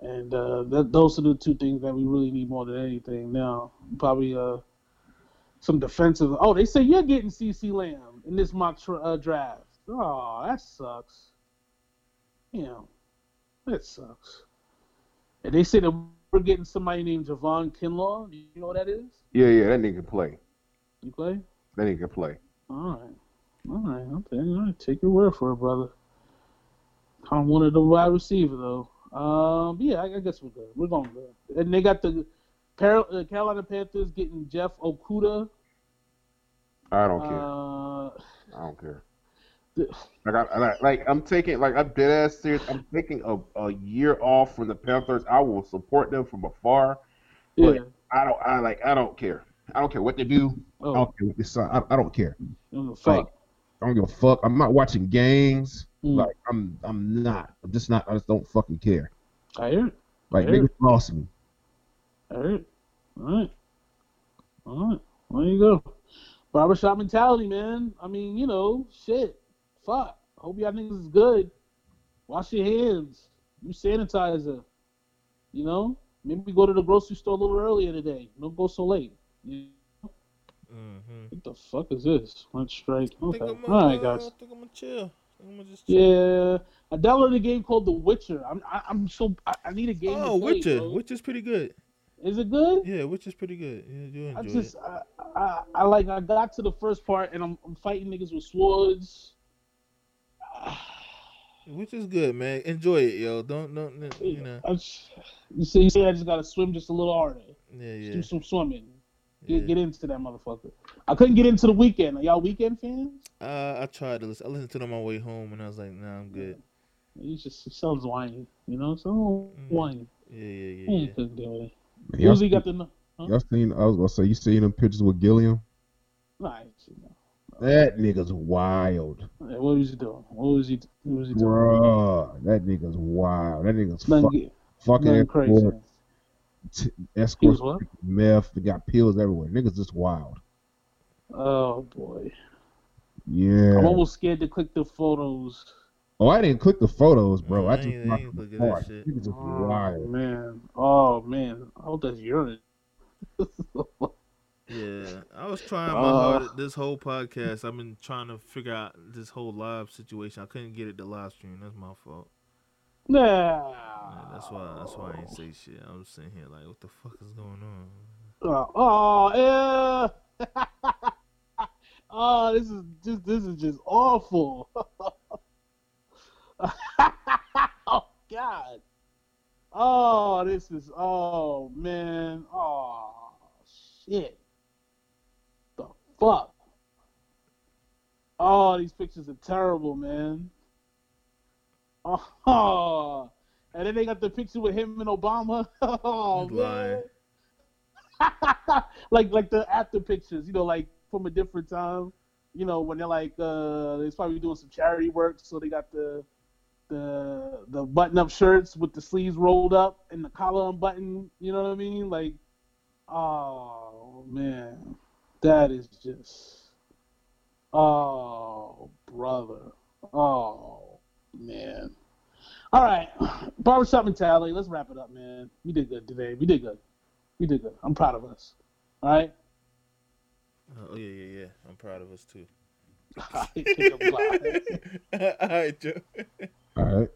And uh, those are the two things that we really need more than anything now. Probably uh, some defensive. Oh, they say you're getting CC Lamb in this mock tra- uh, draft. Oh, that sucks. You know, that sucks. And they say that we're getting somebody named Javon Kinlaw. Do you know what that is? Yeah, yeah, that nigga play. You play? That nigga can play. All right. All right. Okay. All right. Take your word for it, brother. Of wanted the wide receiver, though. Um, yeah, I, I guess we're good. We're going good. And they got the uh, Carolina Panthers getting Jeff Okudah. I don't care. Uh, I don't care. Like, I, like, like I'm taking, like, I'm dead ass serious. I'm taking a, a year off from the Panthers. I will support them from afar. yeah. But- I don't, I like, I don't care. I don't care what they do. I Oh, don't care what they sign. I, I don't care. oh, fuck. Like, I don't give a fuck. I'm not watching games. Mm, Like, I'm, I'm not. I'm just not. I just don't fucking care. I heard. it. Like, Yeah. niggas lost me. I heard. it. All right. All right. There you go. Barbershop mentality, man. I mean, you know, shit. Fuck. Hope y'all niggas is good. Wash your hands. Use sanitizer. You know, maybe go to the grocery store a little earlier today. Don't go so late. Mm-hmm. what the fuck is this? One strike. I Okay. think I'm All gonna, guys. I think I'm gonna chill. I I'm gonna just chill. Yeah, I downloaded a game called The Witcher. I'm I, I'm so I, I need a game. Oh, play, Witcher. bro. Witcher's pretty good. Is it good? Yeah, Witcher's pretty good. Yeah, you enjoy I it. just I, I I like I got to the first part and I'm I'm fighting niggas with swords. Which is good, man. Enjoy it, yo. Don't don't you know. I just, you see, you see, I just gotta swim just a little harder. Yeah, Just yeah. do some swimming. Get, yeah. get into that motherfucker. I couldn't get into the Weeknd. Are y'all Weeknd fans? Uh, I tried to listen. I listened to them on my way home, and I was like, Nah, I'm good. He just he sounds whiny, you know, so Mm. whiny. Yeah, yeah, yeah. He yeah. couldn't do it. Y'all, Uzi got the no. y'all seen? I was gonna say you seen them pictures with Gillum. Nah, you know. That nigga's wild, What was he doing? What was he? What was he doing? bruh. That nigga's wild. That nigga's Nothing, fuck, get- fucking crazy. escort, t- escorts, meth. They got pills everywhere. Niggas just wild. Oh boy, Yeah. I'm almost scared to click the photos. Oh, I didn't click the photos, bro. I I just ain't- I ain't look at that shit. Niggas just Oh wild. man, oh man, I hope that's urine. Yeah, I was trying my Uh. hardest this whole podcast. I've been trying to figure out this whole live situation. I couldn't get it to live stream. That's my fault. Nah. That's why. That's why I ain't say shit. I was sitting here like, what the fuck is going on? Uh, oh yeah. oh, this is just this is just awful. oh God. Oh, this is oh man. Oh shit. The fuck. Oh, these pictures are terrible, man. Oh, and then they got the picture with him and Obama. Oh man. like like the after pictures, you know, like from a different time. You know, when they're like uh they're probably doing some charity work, so they got the the the button up shirts with the sleeves rolled up and the collar unbuttoned, you know what I mean? Like oh man. That is just oh brother. Oh man. All right. Barbershop mentality. Let's wrap it up, man. We did good today. We did good. We did good. I'm proud of us. All right. Oh yeah, yeah, yeah. I'm proud of us too. I think I'm glad. All right, Joe. All right.